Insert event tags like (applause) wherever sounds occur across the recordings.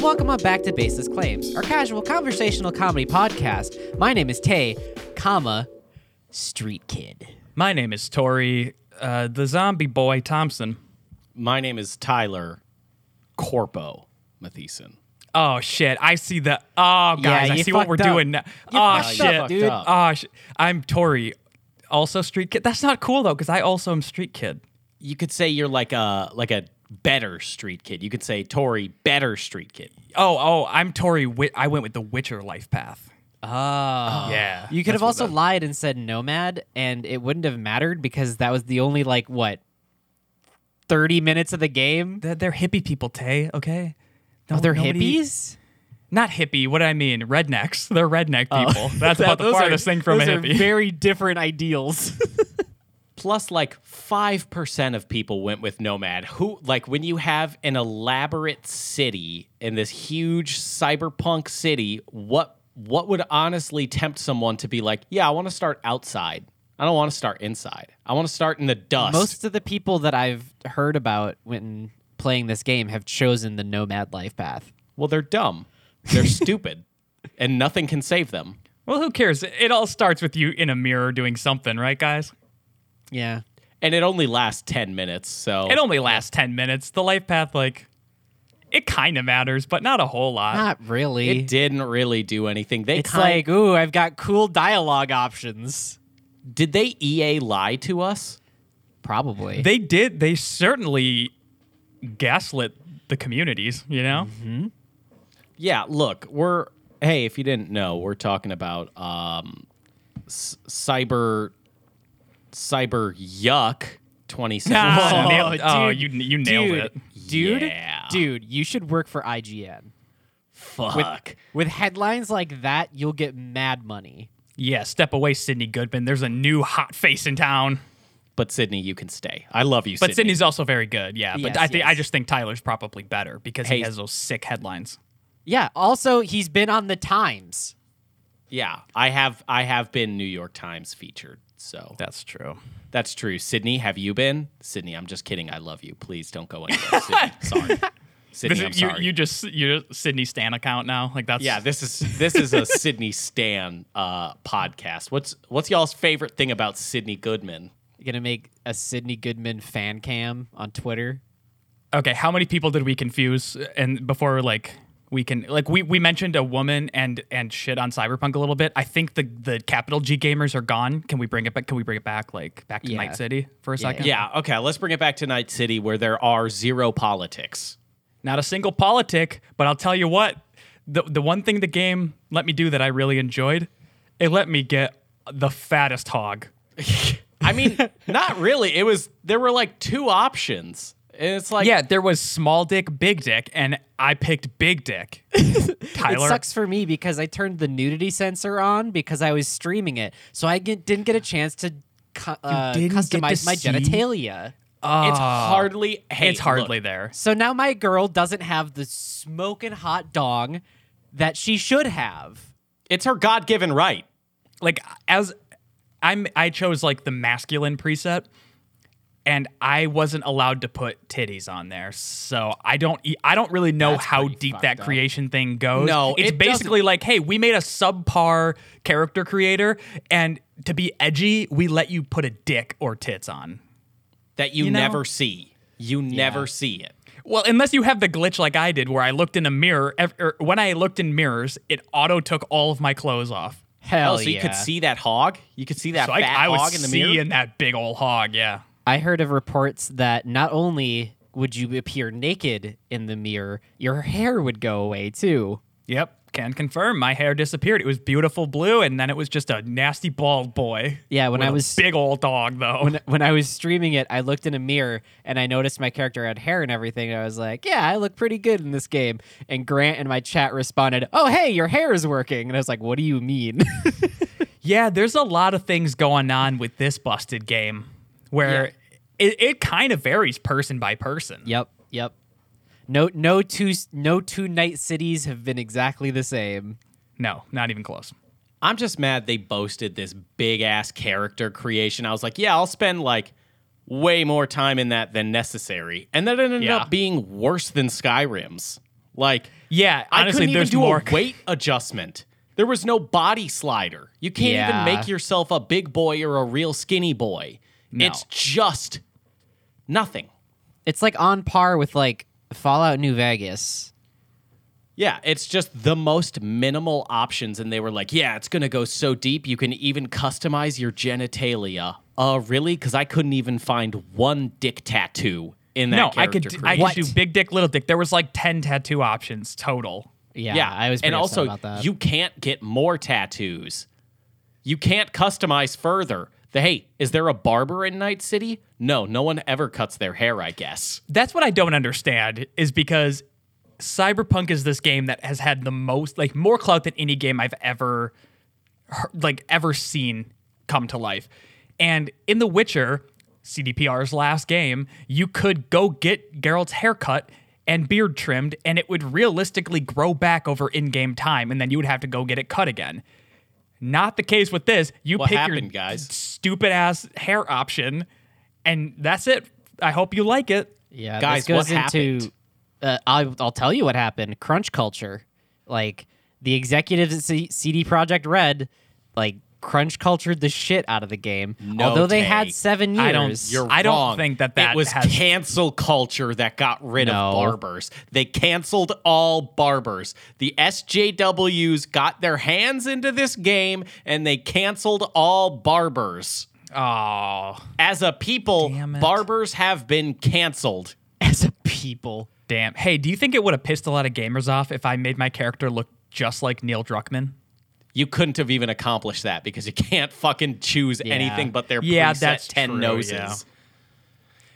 and welcome on back to Baseless Claims, our casual conversational comedy podcast. My name is Tay, comma, Street Kid. My name is Tori, uh, the zombie boy Thompson. My name is Tyler Corpo Matheson. Oh shit! I see the. Oh guys, Yeah, I see what we're up. doing now. You Oh shit, up, dude. Oh, sh- I'm Tori, also street kid. That's not cool though, because I also am street kid. You could say you're like a like a better street kid. You could say Tori better street kid. Oh, oh, I'm Tori. Wi- I went with the Witcher life path. Oh. oh. yeah, You could have also the- lied and said nomad, and it wouldn't have mattered because that was the only, like, what, 30 minutes of the game? They're, they're hippie people, Tay. Okay. No, Oh, they're nobody- hippies? Not hippie. What do I mean? Rednecks. They're redneck oh. people. That's about (laughs) the Those are- farthest thing from a those are hippie. very different ideals. (laughs) Plus, like five percent of people went with Nomad. Who like when you have an elaborate city in this huge cyberpunk city, what what would honestly tempt someone to be like, yeah, I want to start outside. I don't want to start inside. I want to start in the dust. Most of the people that I've heard about when playing this game have chosen the nomad life path. well, they're dumb. They're (laughs) stupid, and nothing can save them. well, who cares? It all starts with you in a mirror doing something, right, guys? Yeah. And it only lasts ten minutes, so It only lasts 10 minutes. The life path, like, it kind of matters, but not a whole lot. Not really. it didn't really do anything. They it's kind like, ooh, I've got cool dialogue options. did they EA lie to us? Probably. They did, they certainly gaslit the communities, you know? Yeah, look, we're hey, if you didn't know, we're talking about um c- cyber cyber yuck 27. Ah, Whoa, nailed- oh, dude, you, you nailed dude, it. Dude, Yeah. dude, you should work for IGN. Fuck. With headlines like that, you'll get mad money. Yeah, step away, Sydney Goodman. There's a new hot face in town. But Sydney, you can stay. I love you, But Sydney. Sydney's also very good, yeah. But Yes, I think I just think Tyler's probably better because Hey. he has those sick headlines. Yeah. Also, he's been on the Times. Yeah, I have I have been New York Times featured. So That's true. that's true. Sydney, have you been? Sydney, I'm just kidding. I love you. Please don't go anywhere. Sydney, sorry. (laughs) Sydney, I'm is, you, sorry. you just you Sydney Stan account now. Like that's Yeah, this is this is a Sydney Stan uh, podcast. What's what's y'all's favorite thing about Sydney Goodman? You're gonna make a Sydney Goodman fan cam on Twitter. okay. How many people did we confuse? And before like we can like we, we mentioned a woman and and shit on Cyberpunk a little bit. I think the the capital G gamers are gone. Can we bring it back? Can we bring it back like back to Yeah. Night City for a Yeah, second? Yeah, okay, let's bring it back to Night City where there are zero politics. Not a single politic, but I'll tell you what. The the one thing the game let me do that I really enjoyed, it let me get the fattest hog. (laughs) I mean, not really. It was there were like two options. And it's like yeah, there was small dick, big dick, and I picked big dick. (laughs) Tyler, It sucks for me because I turned the nudity sensor on because I was streaming it, so I get, didn't get a chance to cu- uh, to customize my see? genitalia. it's hardly hey, it's hardly look, there. So now my girl doesn't have the smoking hot dong that she should have. It's her God-given right. Like as I'm, I chose like the masculine preset, and I wasn't allowed to put titties on there, so I don't, e- I don't really know That's how deep that up. creation thing goes. No, it's it basically like, hey, we made a subpar character creator, and to be edgy, we let you put a dick or tits on. That you, You know? never see. You never see it. Well, unless you have the glitch like I did, where I looked in a mirror. ev- er, when I looked in mirrors, it auto took all of my clothes off. Hell oh, so yeah. you could see that hog? You could see that So I, fat I was hog in the seeing mirror? that big old hog. Yeah. I heard of reports that not only would you appear naked in the mirror, your hair would go away too. Yep. Can confirm. My hair disappeared. It was beautiful blue, and then it was just a nasty bald boy. Yeah, when I a was big old dog though. when when I was streaming it, I looked in a mirror and I noticed my character had hair and everything. And I was like, "Yeah, I look pretty good in this game." And Grant in my chat responded, "Oh, hey, your hair is working." And I was like, "What do you mean?" (laughs) yeah, there's a lot of things going on with this busted game, where it, it kind of varies person by person. yep, yep. No, no two, no two night cities have been exactly the same. No, not even close. I'm just mad they boasted this big ass character creation. I was like, yeah, I'll spend like way more time in that than necessary. And that ended Yeah. up being worse than Skyrim's. Like, Yeah, I honestly, couldn't there's even do more. a weight adjustment. There was no body slider. You can't Yeah. even make yourself a big boy or a real skinny boy. No. It's just nothing. It's like on par with like Fallout New Vegas. Yeah, it's just the most minimal options. And they were like, yeah, it's going to go so deep. You can even customize your genitalia. Uh, really? Because I couldn't even find one dick tattoo in that no, I could character do, I creation. could do big dick, little dick. There was like ten tattoo options total. Yeah, Yeah, I was and also about that. you can't get more tattoos. You can't customize further. The hey, is there a barber in Night City? No, no one ever cuts their hair. I guess. That's what I don't understand is because Cyberpunk is this game that has had the most like more clout than any game I've ever like ever seen come to life. And in The Witcher, CDPR's last game, you could go get Geralt's haircut and beard trimmed and it would realistically grow back over in-game time and then you would have to go get it cut again. Not the case with this. You What pick happened, your guys? stupid ass hair option and that's it. I hope you like it. Yeah, Guys, this goes what into. happened? Uh, I'll, I'll tell you what happened. Crunch culture, like the executives at C- CD Projekt Red, like crunch cultured the shit out of the game. No Although they had seven years. I don't- You're I don't wrong. think that that it was has- cancel culture that got rid No. of barbers. They canceled all barbers. The SJWs got their hands into this game and they canceled all barbers. Oh, As a people, barbers have been canceled. as a people. damn. Hey, do you think it would have pissed a lot of gamers off if I made my character look just like Neil Druckmann? You couldn't have even accomplished that because you can't fucking choose Yeah. anything but their Yeah, preset that's 10 true, noses. yeah.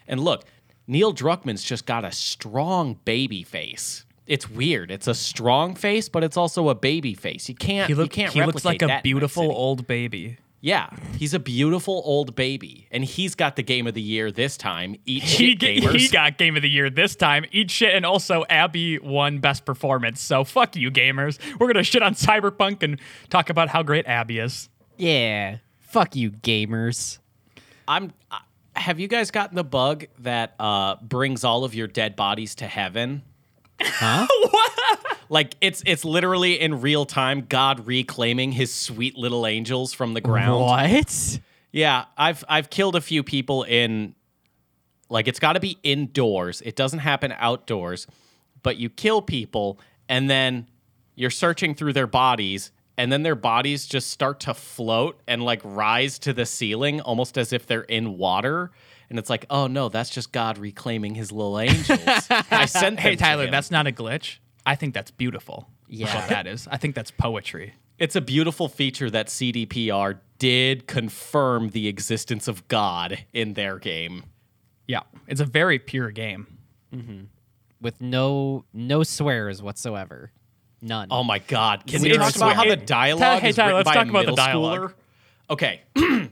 And look, Neil Druckmann's just got a strong baby face. It's weird. It's a strong face, but it's also a baby face. You can't. He, you can't he looks like a that in Night beautiful old baby. Yeah, he's a beautiful old baby, and he's got the game of the year this time. Eat (laughs) He, shit, g- gamers. he got game of the year this time. Eat shit, and also Abby won best performance. So fuck you, gamers. We're gonna shit on Cyberpunk and talk about how great Abby is. Yeah. Fuck you, gamers. I'm. Uh, have you guys gotten the bug that uh, brings all of your dead bodies to heaven? Huh? (laughs) Like it's it's literally in real time God reclaiming his sweet little angels from the ground. What? Yeah, I've I've killed a few people in like it's got to be indoors. It doesn't happen outdoors. But you kill people and then you're searching through their bodies and then their bodies just start to float and like rise to the ceiling almost as if they're in water. And it's like, oh no, that's just God reclaiming his little angels. (laughs) I sent Hey them to Tyler, him. that's not a glitch. I think that's beautiful. That's Yeah. what that is. I think that's poetry. It's a beautiful feature that CDPR did confirm the existence of God in their game. Yeah, it's a very pure game. Mm-hmm. With no no swears whatsoever. None. Oh my God! Can We we are talk about how the dialogue Hey, is Tyler, written let's by talk a about the middle dialogue. schooler? Okay, (clears throat)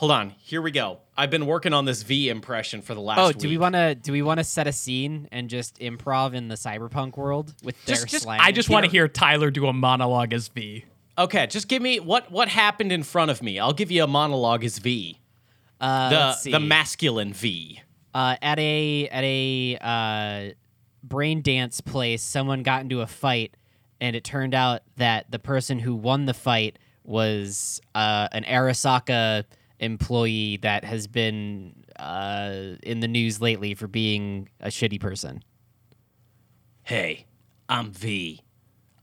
hold on. Here we go. I've been working on this V impression for the last. Oh, do we want to do we want to set a scene and just improv in the cyberpunk world with their Just- just- slang? I just want to hear Tyler do a monologue as V. Okay, just give me what what happened in front of me. I'll give you a monologue as V. uh, The let's see. the masculine V. uh, at a at a uh, brain dance place, someone got into a fight, and it turned out that the person who won the fight was uh, an Arasaka employee that has been uh, in the news lately for being a shitty person. Hey, I'm V.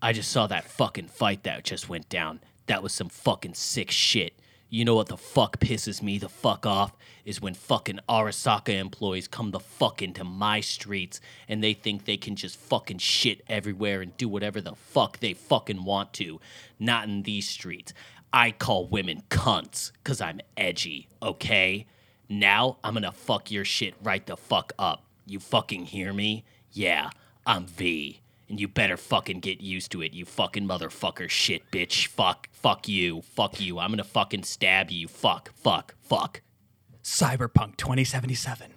I just saw that fucking fight that just went down. That was some fucking sick shit. You know what the fuck pisses me the fuck off? Is when fucking Arasaka employees come the fuck into my streets and they think they can just fucking shit everywhere and do whatever the fuck they fucking want to. Not in these streets. I call women cunts because I'm edgy, okay? Now I'm gonna fuck your shit right the fuck up. You fucking hear me? Yeah, I'm V. And you better fucking get used to it, you fucking motherfucker shit, bitch. Fuck, fuck you, fuck you. I'm gonna fucking stab you. Fuck, fuck, fuck. Cyberpunk 2077.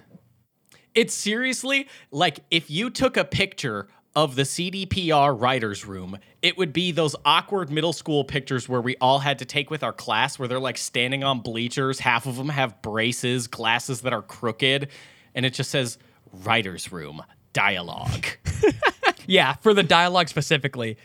It's seriously like if you took a picture of the CDPR writers room, it would be those awkward middle school pictures where we all had to take with our class where they're like standing on bleachers, half of them have braces, glasses that are crooked, and it just says writers room dialogue. (laughs) yeah, for the dialogue specifically,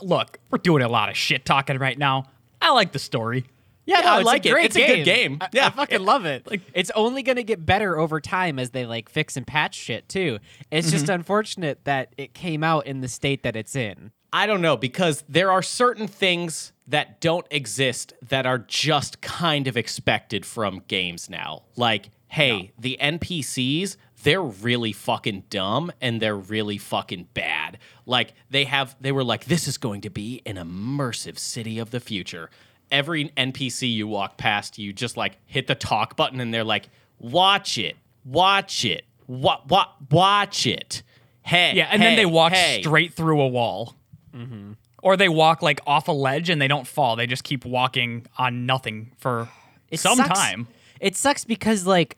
look, we're doing a lot of shit talking right now. I like the story. Yeah, Yeah, no, I like it. It's a good game. I, Yeah. I fucking love it. Like, it's only gonna get better over time as they like fix and patch shit too. It's just Mm-hmm. unfortunate that it came out in the state that it's in. I don't know because there are certain things that don't exist that are just kind of expected from games now. Like, hey, the NPCs, they're really fucking dumb and they're really fucking bad. Like they have they were like this is going to be an immersive city of the future. Every NPC you walk past, you just like hit the talk button and they're like, "Watch it. Watch it. What what watch it." Hey. Yeah, and then they walk hey. straight through a wall. Mm-hmm. Or they walk like off a ledge and they don't fall. They just keep walking on nothing for It some sucks. time. It sucks because like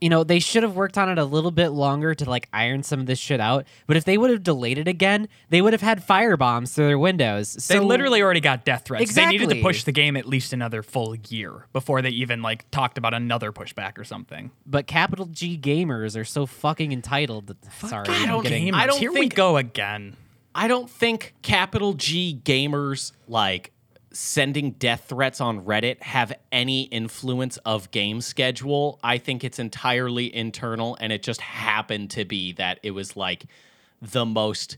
you know, they should have worked on it a little bit longer to like iron some of this shit out. But if they would have delayed it again, they would have had fire bombs through their windows. They literally already got death threats. Exactly. They needed to push the game at least another full year before they even like talked about another pushback or something. but capital G gamers are so fucking entitled. Sorry, I I'm don't getting- Gamers, I don't here we go again. I don't think capital G gamers like sending death threats on Reddit have any influence of game schedule. I think it's entirely internal and it just happened to be that it was like the most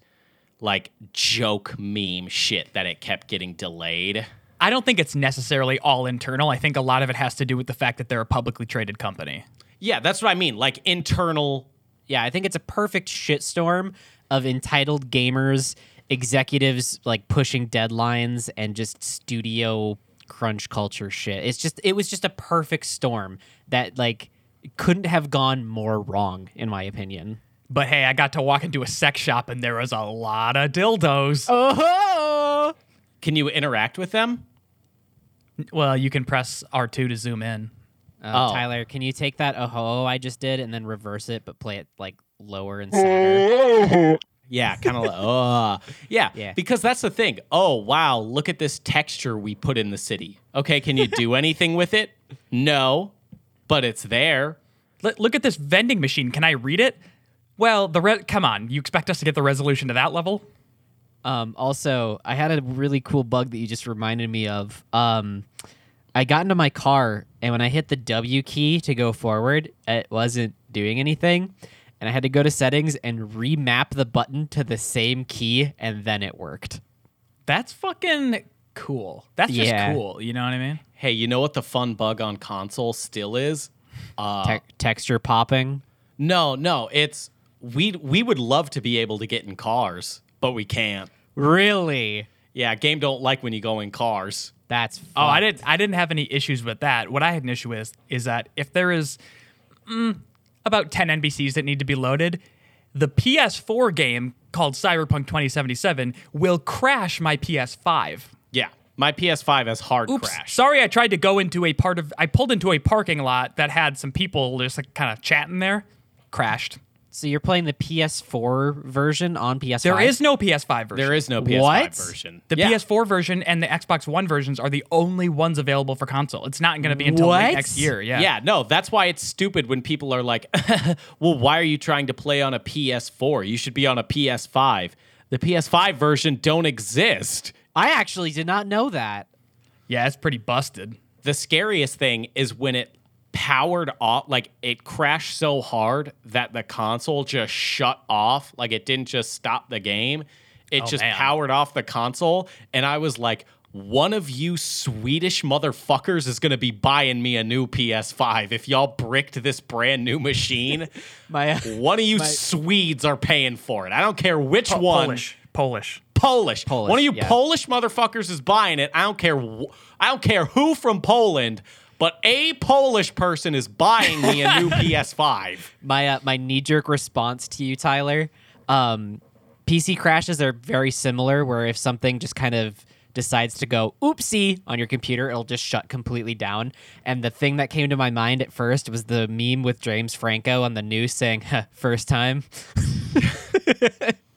like joke meme shit that it kept getting delayed. I don't think it's necessarily all internal. I think a lot of it has to do with the fact that they're a publicly traded company. Yeah, that's what I mean. Like internal Yeah, I think it's a perfect shitstorm of entitled gamers, executives like pushing deadlines, and just studio crunch culture shit. It's just it was just a perfect storm that like couldn't have gone more wrong, in my opinion. But hey, I got to walk into a sex shop and there was a lot of dildos. Oh, can you interact with them? Well, you can press R2 to zoom in. uh, Oh. Tyler, can you take that oh I just did and then reverse it, but play it like lower and sadder? (laughs) Yeah, kind of like, uh, yeah, (laughs) Yeah. Because that's the thing. Oh, wow, look at this texture we put in the city. Okay, can you do (laughs) anything with it? No, but it's there. Look, look at this vending machine. Can I read it? Well, the re- come on. You expect us to get the resolution to that level? Um, also, I had a really cool bug that you just reminded me of. Um, I got into my car, and when I hit the W key to go forward, it wasn't doing anything. And I had to go to settings and remap the button to the same key, and then it worked. That's fucking cool. That's just Yeah. cool. You know what I mean? Hey, you know what the fun bug on console still is? Uh, Te- texture popping. no, no, it's we we would love to be able to get in cars, but we can't. Really? Yeah, game don't like when you go in cars. That's Oh, I fucked. didn't. I didn't have any issues with that. What I had an issue with is that if there is mm, about ten NPCs that need to be loaded, the PS4 game called Cyberpunk 2077 will crash my PS5. Yeah, my PS5 has hard Oops. crash. Sorry, I tried to go into a part of. I pulled into a parking lot that had some people just like kind of chatting there. Crashed. So you're playing the PS4 version on PS5? There is no PS5 version. There is no PS5 What? version. The Yeah. PS4 version and the Xbox One versions are the only ones available for console. It's not going to be until late What? next year. Yeah. Yeah, no, that's why it's stupid when people are like, (laughs) well, why are you trying to play on a PS4? You should be on a PS5. The PS5 version don't exist. I actually did not know that. Yeah, it's pretty busted. The scariest thing is when it powered off, like it crashed so hard that the console just shut off. Like it didn't just stop the game, it Oh, just man. powered off the console. And I was like, one of you Swedish motherfuckers is going to be buying me a new PS5 if y'all bricked this brand new machine. (laughs) My uh, One of you Swedes are paying for it. I don't care which one. Polish. Polish. Polish. Polish, One of you yeah. Polish motherfuckers is buying it. I don't care. Wh- I don't care who from Poland, but a Polish person is buying me a new (laughs) PS5. my uh, my knee jerk response to you, Tyler. Um, PC crashes are very similar. Where if something just kind of decides to go oopsie on your computer, it'll just shut completely down. And the thing that came to my mind at first was the meme with James Franco on the news saying "Huh, "first time." (laughs)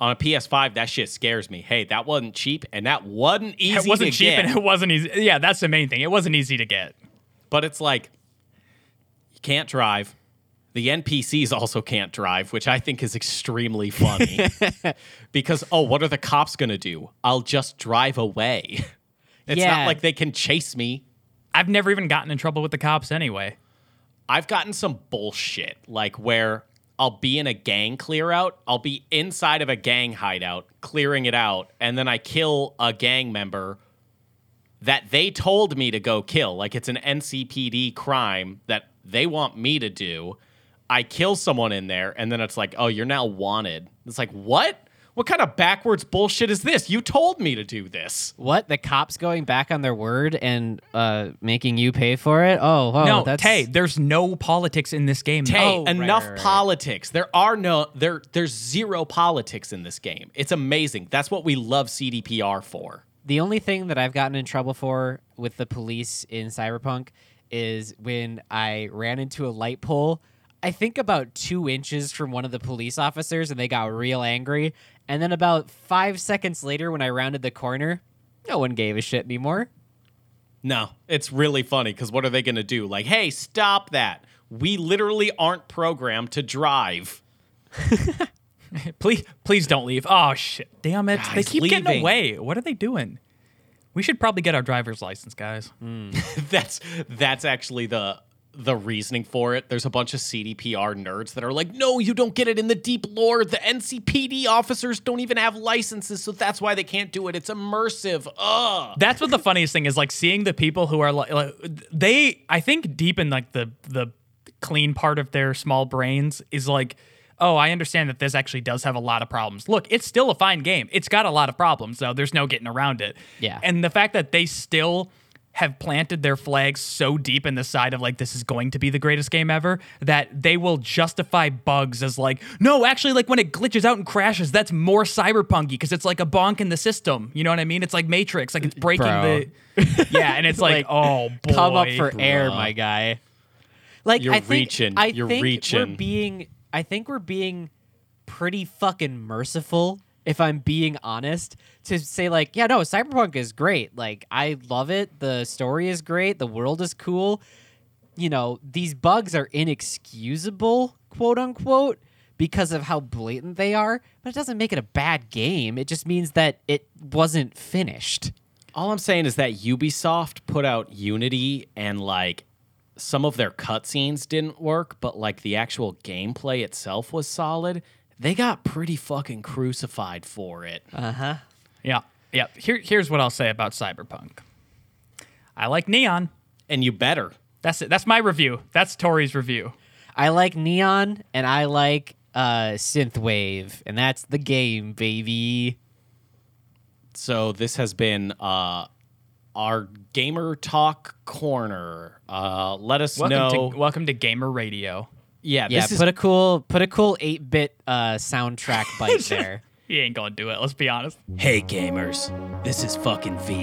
On a PS5, that shit scares me. Hey, that wasn't cheap, and that wasn't easy. It wasn't cheap get. and it wasn't easy. Yeah, that's the main thing. It wasn't easy to get. but it's like you can't drive. The NPCs also can't drive, which I think is extremely funny. (laughs) because, oh, what are the cops going to do? I'll just drive away. It's Yeah. not like they can chase me. I've never even gotten in trouble with the cops anyway. I've gotten some bullshit, like where I'll be in a gang clear out, I'll be inside of a gang hideout, clearing it out, and then I kill a gang member that they told me to go kill. Like it's an NCPD crime that they want me to do. I kill someone in there, and then it's like, oh, you're now wanted. It's like, what? What kind of backwards bullshit is this? You told me to do this. What the cops going back on their word and uh, making you pay for it? Oh, oh no, that's Tay, there's no politics in this game. Tay, Oh, right, enough right, right. politics. There are no there there's zero politics in this game. It's amazing. That's what we love CDPR for. The only thing that I've gotten in trouble for with the police in Cyberpunk is when I ran into a light pole. I think about two inches from one of the police officers, and they got real angry. And then about five seconds later, when I rounded the corner, no one gave a shit anymore. No, it's really funny because what are they gonna do? Like, hey, stop that. We literally aren't programmed to drive. (laughs) Please, please don't leave. Oh shit! Damn it! they Guys, keep getting away. What are they doing? We should probably get our driver's license, guys. Hmm. (laughs) that's that's actually the the reasoning for it. There's a bunch of CDPR nerds that are like, no, you don't get it in the deep lore. The NCPD officers don't even have licenses, so that's why they can't do it. It's immersive. Ugh. That's what the funniest thing is, like seeing the people who are like, like they. I think deep in like the the clean part of their small brains is like, oh, I understand that this actually does have a lot of problems. Look, it's still a fine game. It's got a lot of problems, though. There's no getting around it. Yeah. And the fact that they still have planted their flags so deep in the side of like this is going to be the greatest game ever that they will justify bugs as like no actually like when it glitches out and crashes that's more cyberpunky because it's like a bonk in the system you know what i mean it's like matrix like it's breaking Bro. the (laughs) yeah and it's like, Like, oh boy Come up for air, my guy. Like You're I think, reaching. I You're think We're being. I think we're being pretty fucking merciful. If I'm being honest, to say like, yeah, no, Cyberpunk is great. Like, I love it. The story is great. The world is cool. You know, these bugs are inexcusable, quote unquote, because of how blatant they are. But it doesn't make it a bad game. It just means that it wasn't finished. All I'm saying is that Ubisoft put out Unity and like some of their cutscenes didn't work, but like the actual gameplay itself was solid. They got pretty fucking crucified for it. Uh huh. yeah yeah Here, here's what i'll say about cyberpunk i like neon And you better. that's it that's my review that's tori's review I like neon and I like uh synthwave and that's the game, baby. So this has been uh our gamer talk corner. Uh let us welcome know. to welcome to gamer radio yeah, Yeah, this is put a cool put a cool 8-bit uh soundtrack (laughs) bite there. he ain't gonna do it let's be honest Hey gamers, this is fucking V,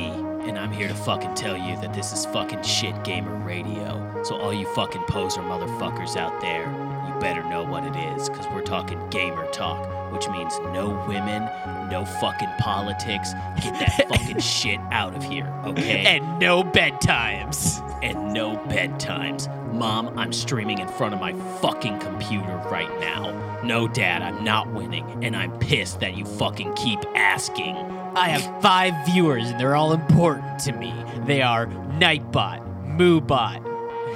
and I'm here to fucking tell you that this is fucking shit gamer radio. So all you fucking poser motherfuckers out there, you better know what it is, cause we're talking gamer talk, which means no women, no fucking politics. Get that (laughs) fucking shit out of here, okay? and no bedtimes. and no bedtimes. Mom, I'm streaming in front of my fucking computer right now. No, Dad, I'm not winning, and I'm pissed that you fucking keep asking. I have 5 viewers and they're all important to me. They are Nightbot, Moobot,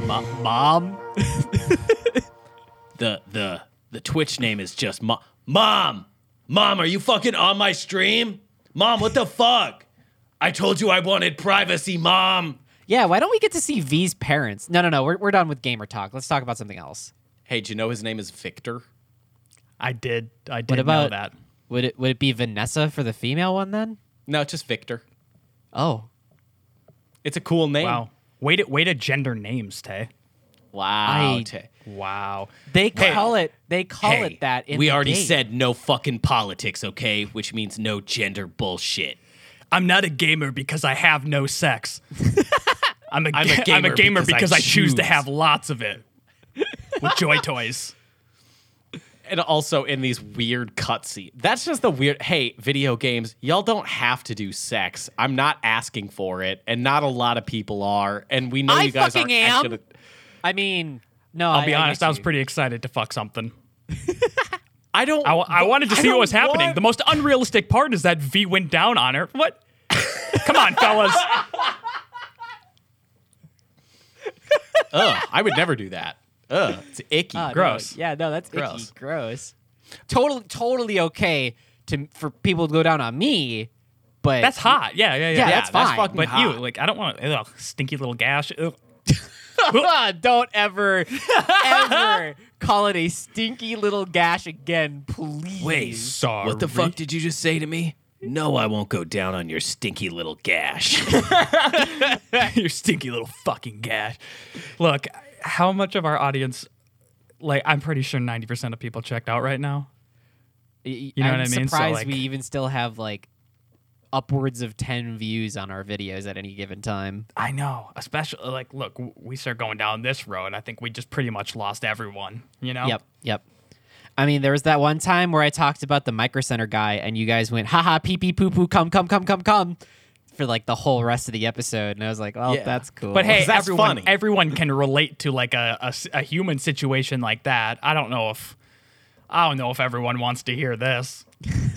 Mo- Mom, (laughs) The the the Twitch name is just Mom. Mom, Mom, are you fucking on my stream? Mom, what the fuck? I told you I wanted privacy, Mom. Yeah, why don't we get to see V's parents? No, no, no. We're, we're done with gamer talk. Let's talk about something else. Hey, do you know his name is Victor? I did. I did What about know that. Would it would it be Vanessa for the female one then? No, it's just Victor. Oh, It's a cool name. Wow. Way to way to gender names, Tay. Wow. I- Tay. Wow. they Hey. call it they call Hey, it that. In we the already game. said no fucking politics, okay? Which means no gender bullshit. I'm not a gamer because I have no sex. (laughs) I'm a, I'm a ga- I'm a gamer gamer because I because I, choose to have lots of it. With joy (laughs) toys. and also in these weird cutscenes. That's just the weird. Hey, video games, y'all don't have to do sex. I'm not asking for it, and not a lot of people are. And we know I you guys fucking aren't am. Gonna, I mean, no, I'll be I, honest, get I was pretty excited to fuck something. (laughs) I don't. I, I wanted to see what was happening. want- The most unrealistic part is that V went down on her. What? Come on, fellas. (laughs) Ugh, I would never do that. Ugh, it's icky. Ah, no, Gross. yeah, no, that's Gross. icky. Gross. Totally, totally okay to for people to go down on me, but That's hot. Yeah, yeah, yeah. Yeah, yeah, that's fine. fucking But hot. you, like, I don't want to. Stinky little gash. (laughs) (laughs) Ugh. (laughs) Don't ever, ever (laughs) call it a stinky little gash again, please. Wait, sorry. What the fuck did you just say to me? No, I won't go down on your stinky little gash. Your stinky little fucking gash. Look, how much of our audience, like, I'm pretty sure 90% of people checked out right now. You know I'm what I mean? So, Surprised like- we even still have like upwards of ten views on our videos at any given time. I know. Especially, like, look, we start going down this road. I think we just pretty much lost everyone, you know? Yep, yep. I mean, there was that one time where I talked about the Micro Center guy, and you guys went, haha, pee pee poo poo, come, come, come, come, come, for like the whole rest of the episode. And I was like, well, Yeah. that's cool. But hey, that's everyone, funny. everyone can relate to like a a human situation like that. I don't know if I don't know if everyone wants to hear this.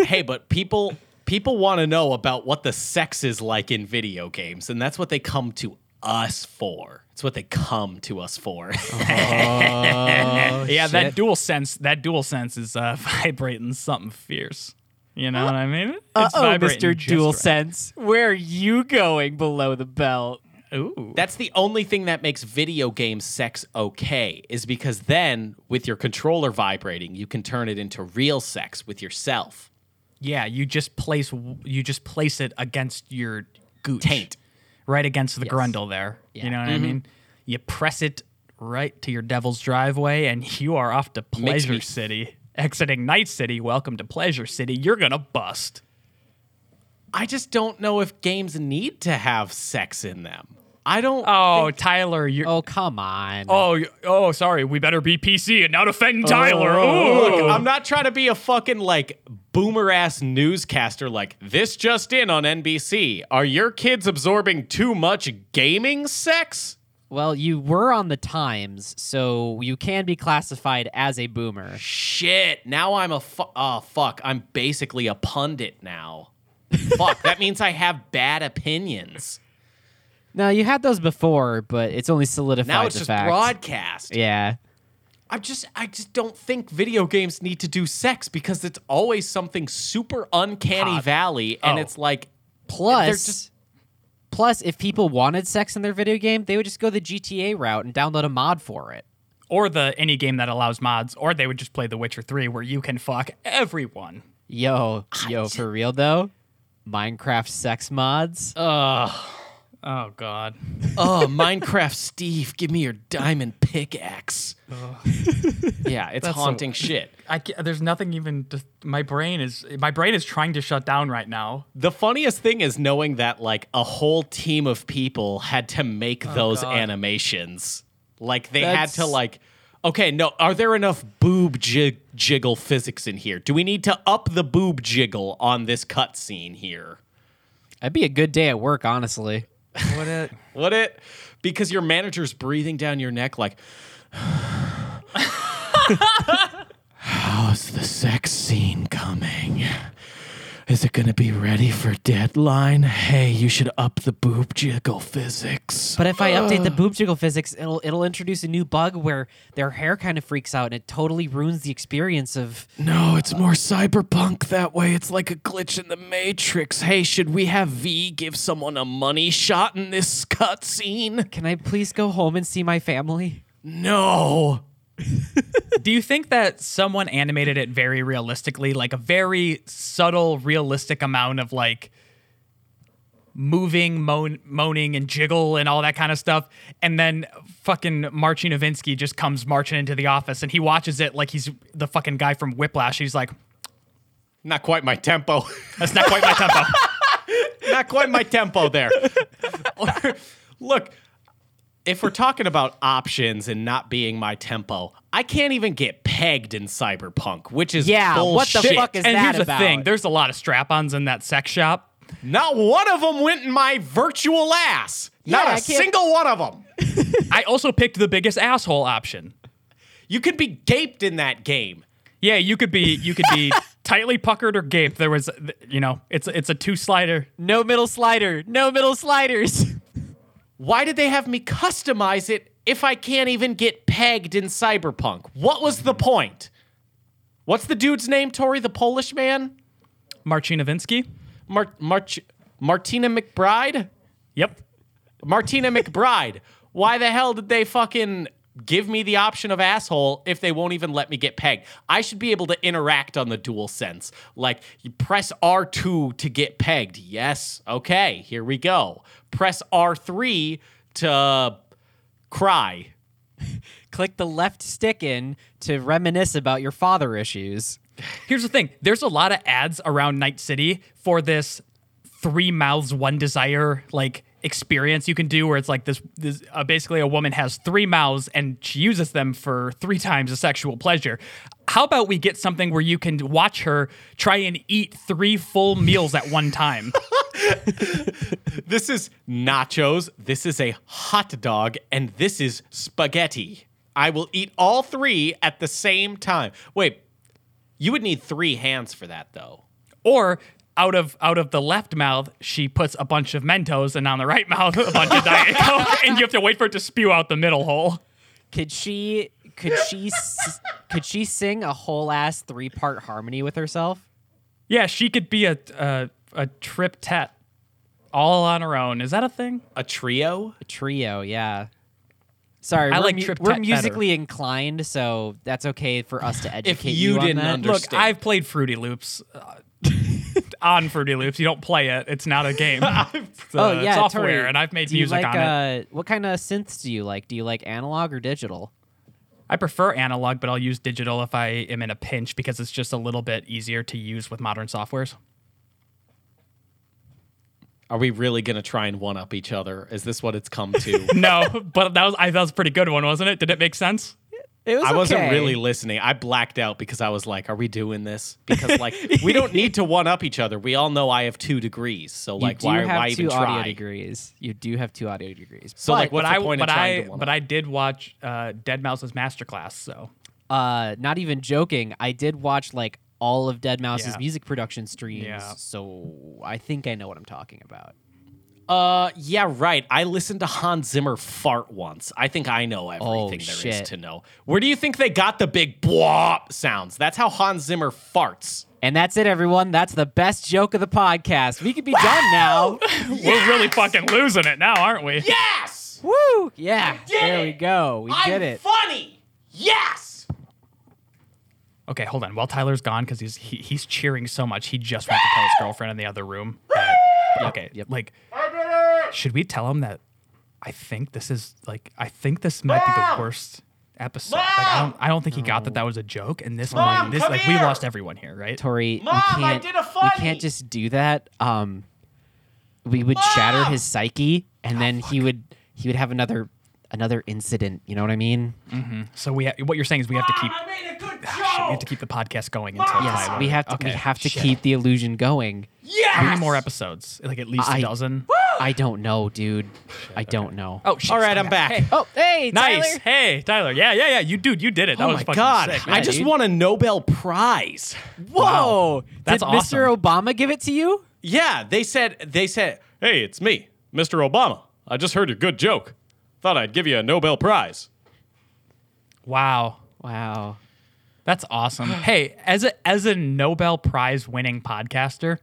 hey, but people people want to know about what the sex is like in video games, and that's what they come to us for. It's what they come to us for. Oh, (laughs) yeah, that dual sense, that dual sense is uh, (laughs) vibrating something fierce. You know what I mean? Uh-oh, vibrating Mr. Dual right. Sense. Where are you going below the belt? Ooh. That's the only thing that makes video game sex okay, is because then with your controller vibrating, you can turn it into real sex with yourself. Yeah, you just place you just place it against your gooch. Taint. Right against the Yes. grundle there. Yeah. You know what I mm-hmm. mean? You press it right to your devil's driveway and (laughs) you are off to Pleasure me- City. Exiting Night City, welcome to Pleasure City. You're gonna bust. I just don't know if games need to have sex in them. I don't. Oh, Tyler, you're Oh, come on. Oh, oh, sorry. We better be PC and not offend Tyler. Oh. Ooh. Look, I'm not trying to be a fucking like boomer ass newscaster like this just in on NBC. Are your kids absorbing too much gaming sex? Well, you were on the Times, so you can be classified as a boomer. Shit. Now I'm a fu- oh fuck. I'm basically a pundit now. fuck. That means I have bad opinions. No, you had those before, but it's only solidified Now it's the just fact. broadcast. Yeah. I'm just I just don't think video games need to do sex because it's always something super uncanny Hot. valley and Oh. it's like Plus, just plus, if people wanted sex in their video game, they would just go the GTA route and download a mod for it. Or the any game that allows mods, or they would just play The Witcher 3 where you can fuck everyone. Yo, yo, for real though, Minecraft sex mods. Ugh. Oh God. Oh, Minecraft Steve, give me your diamond pickaxe. yeah, it's That's so- haunting shit. I ca- there's nothing even. To, my brain is my brain is trying to shut down right now. The funniest thing is knowing that like a whole team of people had to make oh, those God. animations. Like they had to like Okay, no, are there enough boob jig- jiggle physics in here? Do we need to up the boob jiggle on this cutscene here? That'd be a good day at work, honestly. What it? (laughs) Would it? Because your manager's breathing down your neck like (laughs) How's the sex scene coming? Is it gonna be ready for deadline? Hey, you should up the boob jiggle physics. But if I update the boob jiggle physics, it'll it'll introduce a new bug where their hair kind of freaks out and it totally ruins the experience of. No, it's more cyberpunk that way. It's like a glitch in the Matrix. Hey, should we have V give someone a money shot in this cutscene? Can I please go home and see my family? No. Do you think that someone animated it very realistically, like a very subtle, realistic amount of like moving, moan, moaning, and jiggle and all that kind of stuff, and then fucking Marcin Novinsky just comes marching into the office and he watches it like he's the fucking guy from Whiplash. He's like, Not quite my tempo. "That's not quite my tempo." (laughs) Not quite my tempo there. Or, (laughs) look, if we're talking about options and not being my tempo, I can't even get pegged in Cyberpunk, which is Yeah, what the fuck is and that here's the about? thing: there's a lot of strap-ons in that sex shop. Not one of them went in my virtual ass. Yeah, Not a I can't- single one of them. (laughs) I also picked the biggest asshole option. You could be gaped in that game. Yeah, you could be you could be (laughs) tightly puckered or gaped. There was, you know, it's it's a two slider. No middle slider. No middle sliders. Why did they have me customize it if I can't even get pegged in Cyberpunk? What was the point? What's the dude's name, Tori? The Polish man? Vinsky. Mar- March- Martina McBride? Yep. Martina McBride. Why the hell did they fucking give me the option of asshole if they won't even let me get pegged? I should be able to interact on the dual sense. Like you press R2 to get pegged. Yes. Okay, here we go. Press R3 to cry. (laughs) Click the left stick in to reminisce about your father issues. Here's the thing. There's a lot of ads around Night City for this three mouths one desire like experience you can do where it's like this, this uh, basically a woman has three mouths and she uses them for three times a sexual pleasure how about we get something where you can watch her try and eat three full meals at one time (laughs) This is nachos, this is a hot dog, and this is spaghetti. I will eat all three at the same time. Wait, you would need three hands for that though. or out of out of the left mouth she puts a bunch of mentos and on the right mouth a bunch of (laughs) diet coke and you have to wait for it to spew out the middle hole Could she could she s- could she sing a whole ass three part harmony with herself? Yeah, she could be a a, a triptet all on her own. Is that a thing? A trio? A trio, yeah. Sorry, I we're, like mu- triptet we're better. musically inclined, so that's okay for us to educate you on didn't that. under- Look, Understand. I've played Fruity Loops uh, on Fruity Loops. You don't play it; it's not a game. (laughs) It's, oh uh, yeah, software, Tori, and I've made do music like, on it. uh, What kind of synths do you like? Do you like analog or digital? I prefer analog, but I'll use digital if I am in a pinch because it's just a little bit easier to use with modern softwares. Are we really gonna try and one up each other? Is this what it's come to? (laughs) No, but that was I, that was a pretty good one, wasn't it? Did it make sense? It was I wasn't okay. really listening. I blacked out because I was like, "Are we doing this?" Because (laughs) like we don't need to one up each other. We all know I have two degrees, so like You like do why, have why two even audio try? degrees. You do have two audio degrees. So but, like, what's but the I point but of trying I to one but up? I did watch uh, deadmau5's masterclass. So uh, not even joking. I did watch like all of deadmau5's Yeah. music production streams, Yeah. so I think I know what I'm talking about. Uh, yeah, right. I listened to Hans Zimmer fart once. I think I know everything Oh, there is shit. to know. Where do you think they got the big bwop sounds? That's how Hans Zimmer farts. And that's it, everyone. That's the best joke of the podcast. We could be done now. (laughs) we're really fucking losing it now, aren't we? Yes, Woo! Yeah, there it. we go. We I'm did it. funny. Yes. Okay, hold on. While Tyler's gone, because he's he, he's cheering so much, he just went to tell his (laughs) girlfriend in the other room. That, (laughs) okay, yep. like, should we tell him that? I think this is like I think this might be the worst episode. Like, I don't I don't think he got that that was a joke, and this Mom, one this come like we here. lost everyone here, right? Tori, Mom, we I can't. did a We funny. can't just do that. Um, we would shatter Mom! his psyche, and then he would he would have another another incident. You know what I mean? So we ha- what you're saying is we have to keep I made a good joke. (sighs) ah, shit, we have to keep the podcast going until Mom! Yes, Tyler. we have to. We have to shit. keep the illusion going. yes. How many more episodes? Like at least a I- dozen. I don't know, dude. I don't know. Oh, shit, All right, I'm back. Hey, Oh, hey, nice. Tyler. Hey, Tyler. Yeah, yeah, yeah. You dude, you did it. That Oh was my fucking god! sick. I just dude. won a Nobel Prize. Whoa! That's Did awesome. Mr. Obama give it to you? Yeah, they said they said, "Hey, it's me, Mr. Obama. I just heard your good joke. Thought I'd give you a Nobel Prize." Wow. Wow. That's awesome. (sighs) hey, as a as a Nobel Prize winning podcaster,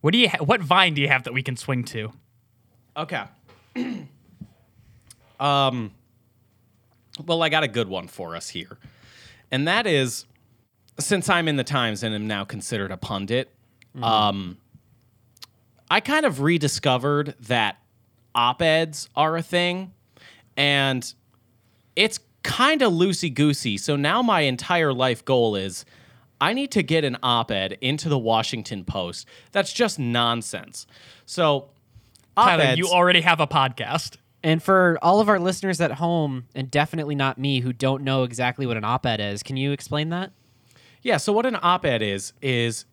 what do you ha- what vine do you have that we can swing to? Okay. (clears throat) um well, I got a good one for us here. And that is since I'm in the Times and am now considered a pundit, um I kind of rediscovered that op-eds are a thing and it's kind of loosey goosey. So now my entire life goal is I need to get an op ed into the Washington Post that's just nonsense. So, Tyler, op-eds, you already have a podcast. And for all of our listeners at home, and definitely not me, who don't know exactly what an op-ed is, can you explain that? Yeah, so what an op ed is, is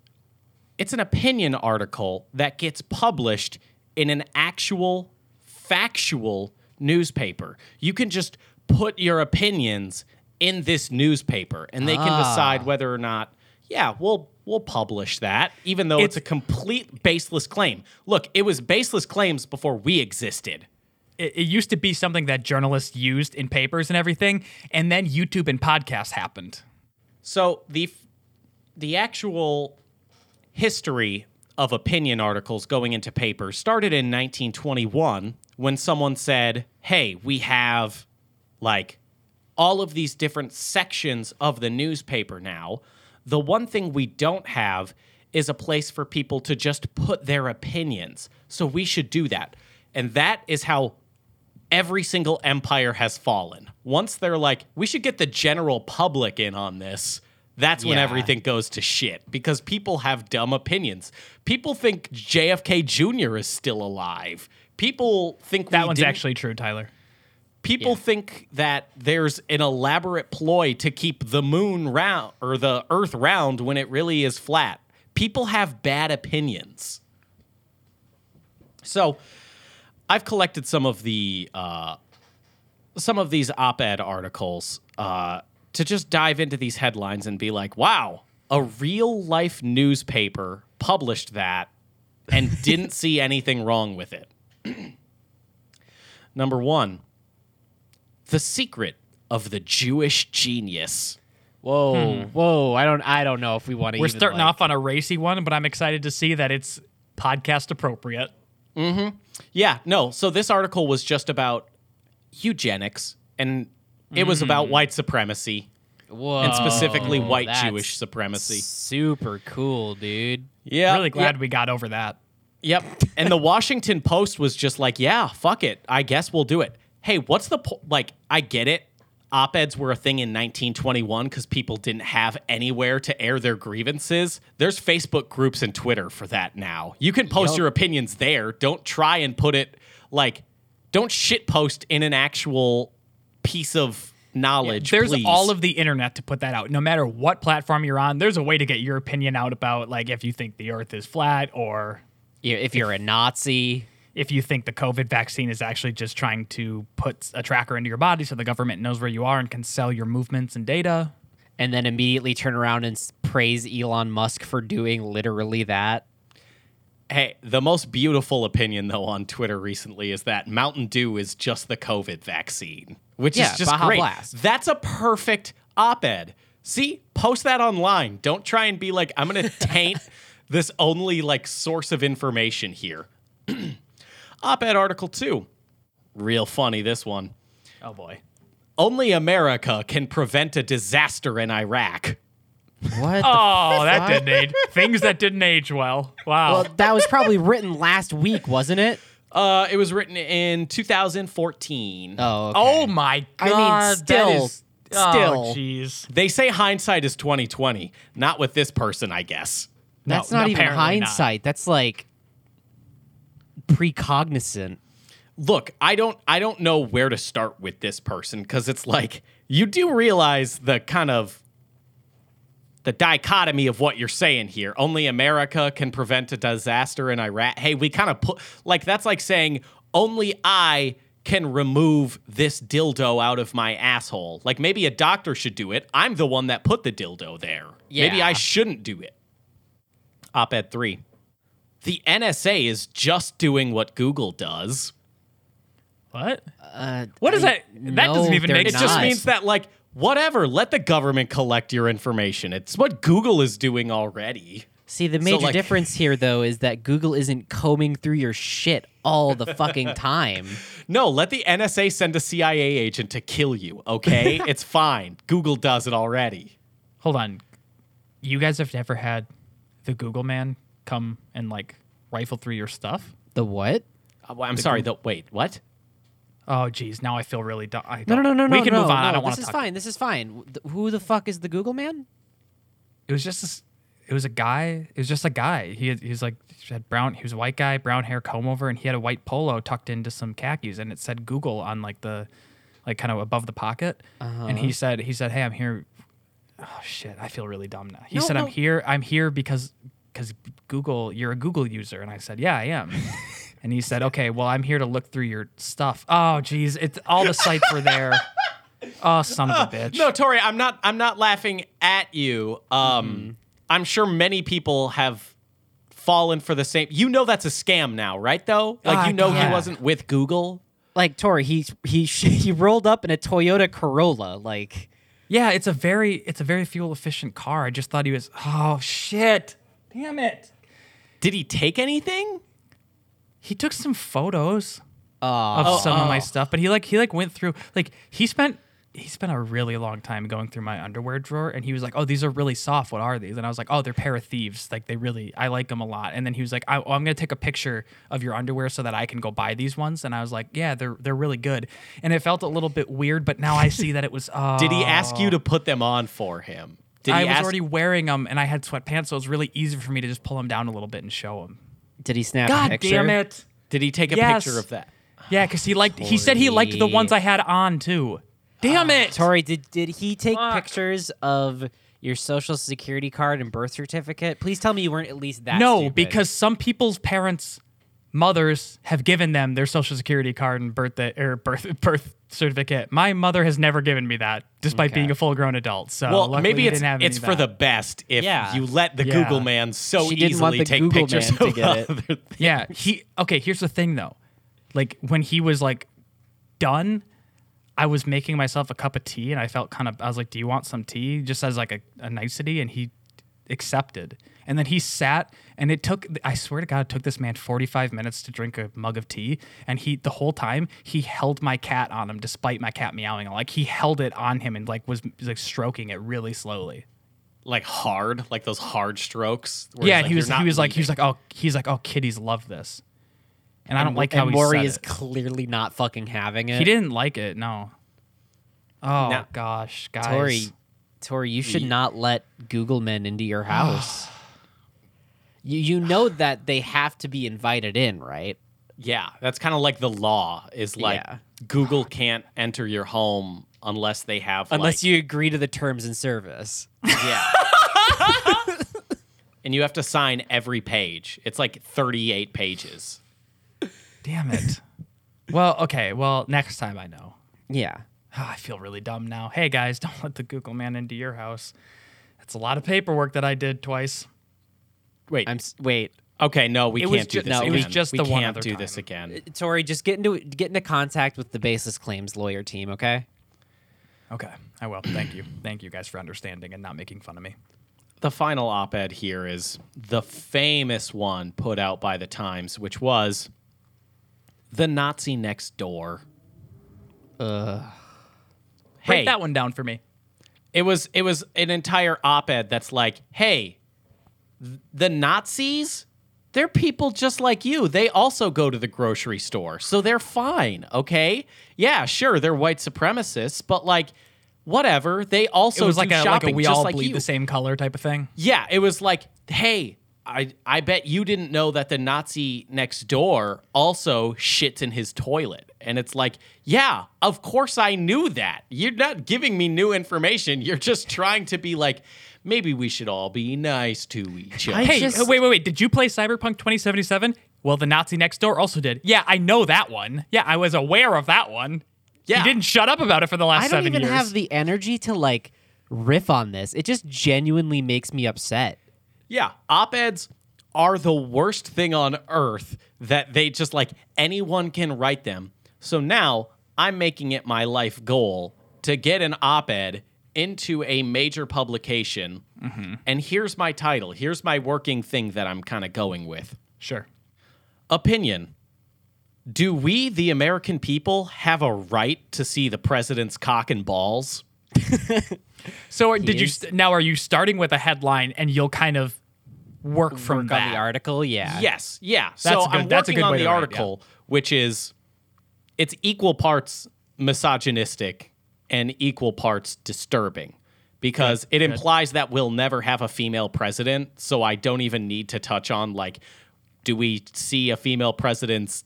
it's an opinion article that gets published in an actual, factual newspaper. You can just put your opinions in this newspaper, and they can Ah. decide whether or not, yeah, we'll we'll publish that, even though it's, It's- a complete baseless claim. Look, it was baseless claims before we existed. It, it used to be something that journalists used in papers and everything, and then YouTube and podcasts happened. So the the actual history of opinion articles going into papers started in 1921 when someone said, "Hey, we have like all of these different sections of the newspaper now. The one thing we don't have is a place for people to just put their opinions. So we should do that." And that is how every single empire has fallen. Once they're like, we should get the general public in on this, that's when Yeah. everything goes to shit because people have dumb opinions. People think JFK Jr. is still alive. People think That one's didn't- actually true, Tyler. People think that there's an elaborate ploy to keep the moon round or the earth round when it really is flat. People have bad opinions. So, I've collected some of the uh, some of these op-ed articles uh, to just dive into these headlines and be like, "Wow, a real life newspaper published that and (laughs) didn't see anything wrong with it." Number one, the secret of the Jewish genius. Whoa, hmm. whoa! I don't, I don't know if we want to. We're even, starting like- off on a racy one, but I'm excited to see that it's podcast appropriate. Mm-hmm. Yeah, no. So this article was just about eugenics, and it was about mm. white supremacy, Whoa, and specifically white that's Jewish supremacy. Super cool, dude. Yeah, really glad we got over that. Yep. And the Washington Post was just like, yeah, fuck it. I guess we'll do it. Hey, what's the po-? like? I get it. Op eds were a thing in 1921 because people didn't have anywhere to air their grievances. There's Facebook groups and Twitter for that now. You can post Yup. your opinions there. Don't try and put it like, don't shit post in an actual piece of knowledge. There's please. all of the internet to put that out. No matter what platform you're on, there's a way to get your opinion out about like if you think the earth is flat or Yeah, If you're a Nazi, if you think the COVID vaccine is actually just trying to put a tracker into your body so the government knows where you are and can sell your movements and data. and then immediately turn around and praise Elon Musk for doing literally that. Hey, the most beautiful opinion though on Twitter recently is that Mountain Dew is just the COVID vaccine, which Yeah, is just Baja great. Blast. That's a perfect op-ed. See, post that online. Don't try and be like, I'm gonna (laughs) taint this only like source of information here. (clears throat) op-ed article two, real funny. This one. Oh boy. Only America can prevent a disaster in Iraq. What? Oh, that didn't age. Things that didn't age well. Wow. well, that was probably written last week, wasn't it? Uh, it was written in 2014. Oh, okay. oh my I mean, god. that still- is- Oh, still. jeez. They say hindsight is 2020. Not with this person, I guess. that's No, not even apparently not. hindsight. That's like precognizant. Look, I don't I don't know where to start with this person cuz it's like you do realize the kind of the dichotomy of what you're saying here. Only America can prevent a disaster in Iraq. Hey, we kind of put like that's like saying only I can remove this dildo out of my asshole. Like maybe a doctor should do it. I'm the one that put the dildo there. Yeah. Maybe I shouldn't do it. Op ed 3. The NSA is just doing what Google does. What? Uh, What is I- that? That doesn't even they're make It Nice. just means that, like, whatever, let the government collect your information. It's what Google is doing already. See, the major like- difference here, though, is that Google isn't combing through your shit all the fucking (laughs) time. No, let the NSA send a CIA agent to kill you, okay? (laughs) it's fine. Google does it already. Hold on. You guys have never had the Google man come and like rifle through your stuff? The what? Uh, well, I'm sorry, The Wait, what? Oh, geez. Now I feel really dumb. I No, no, no, no, We no. can no, move on. I don't want This is fine. This is fine. Who the fuck is the Google man? It was just this. It was a guy. It was just a guy. He was like he had brown. He was a white guy, brown hair, comb over, and he had a white polo tucked into some khakis, and it said Google on like the, like kind of above the pocket. And Uh-huh. he said, he said, hey, I'm here. Oh shit, I feel really dumb now. He No, said, no. I'm here. I'm here because because Google. You're a Google user, and I said, yeah, I am. (laughs) and he said, okay, well, I'm here to look through your stuff. Oh, geez, it's all the sites were there. (laughs) Oh, son of a bitch. No, Tori, I'm not. I'm not laughing at you. Um, I'm sure many people have fallen for the same. You know that's a scam now, right? Though, like Ah, you know God. he wasn't with Google. Like Tori, he he (laughs) he rolled up in a Toyota Corolla. Like Yeah, it's a very it's a very fuel efficient car. I just thought he was Oh shit. Damn it. Did he take anything? He took some photos uh, of some of my stuff, but he like he like went through like he spent he spent a really long time going through my underwear drawer and he was like, "Oh, these are really soft. What are these?" And I was like, "Oh, they're Pair of Thieves. Like they really I like them a lot." And then he was like, I, oh, "I'm going to take a picture of your underwear so that I can go buy these ones." And I was like, "Yeah, they're they're really good." And it felt a little bit weird, but now I see that it was oh, (laughs) Did he ask you to put them on for him? Did he I was ask? already wearing them and I had sweatpants, so it was really easy for me to just pull them down a little bit and show them. Did he snap a God picture? damn it. Did he take a Yes. picture of that? Yeah, because he liked. He said he liked the ones I had on too. Damn ah, it, Tori, did did he take Fuck. pictures of your social security card and birth certificate? Please tell me you weren't at least that. No, stupid. because some people's parents, mothers have given them their social security card and birthday or birth birth certificate. My mother has never given me that, despite Okay. being a full grown adult. So Well, luckily maybe it's didn't have it's for that. the best if Yeah. you let the Yeah. Google man so She didn't want easily the take Google pictures man to get it. other. (laughs) Yeah, he okay. Here's the thing though, like when he was like done, I was making myself a cup of tea, and I felt kind of. I was like, "Do you want some tea?" Just as like a, a nicety, and he accepted. And then he sat, and it took. I swear to God, it took this man 45 minutes to drink a mug of tea, and he the whole time he held my cat on him, despite my cat meowing. Like he held it on him and like was like stroking it really slowly. like hard, like those hard strokes. yeah, it's he was he was like he was like oh he's like oh kitties love this, and I don't like how and he Maury is it. clearly not fucking having it. He didn't like it. No. Oh Now- gosh, guys. Tori, Tori, you should not let Google men into your (sighs) house. you you know that they have to be invited in, right? Yeah, that's kind of like the law is like Yeah. Google can't enter your home unless they have Unless like, you agree to the terms and service. yeah. (laughs) and you have to sign every page. It's like 38 pages. Damn it. well, okay. Well, next time I know. Yeah. Ah, I feel really dumb now. Hey guys, (laughs) don't let the Google man into your house. That's a lot of paperwork that I did twice. Wait. I'm s- wait. okay, no, we It can't do ju- this no, it again. was just we the one can't other do time. this again. Tori, just get into get into contact with the basis claims lawyer team, okay? Okay, I will. Thank you. Thank you guys for understanding and not making fun of me. The final op-ed here is the famous one put out by the Times, which was the Nazi next door. Ugh. Break Hey, that one down for me. it was it was an entire op-ed that's like, hey, the Nazis, they're people just like you. They also go to the grocery store, so they're fine. Okay, yeah, sure, they're white supremacists, but like, whatever. They also it was do like a like a we all like bleed you. the same color type of thing. Yeah, it was like, hey, I I bet you didn't know that the Nazi next door also shits in his toilet. And it's like, yeah, of course I knew that. You're not giving me new information. You're just trying to be like, maybe we should all be nice to each other. Hey, just- uh, wait, wait, wait. Did you play Cyberpunk 2077? Well, the Nazi next door also did. Yeah, I know that one. Yeah, I was aware of that one. Yeah. You didn't shut up about it for the last seven years. I don't seven even years. have the energy to like riff on this. It just genuinely makes me upset. Yeah, op-eds are the worst thing on earth that they just like anyone can write them. So now I'm making it my life goal to get an op-ed into a major publication. Mm-hmm. And here's my title. Here's my working thing that I'm kind of going with. Sure. Opinion. Do we, the American people, have a right to see the president's cock and balls? (laughs) So, did you is- st- now? Are you starting with a headline and you'll kind of work from Work that? on the article, yeah. Yes, yeah. That's so a good- I'm that's working good on the article, which is it's equal parts misogynistic and equal parts disturbing because it implies that we'll never have a female president. So I don't even need to touch on like, do we see a female president's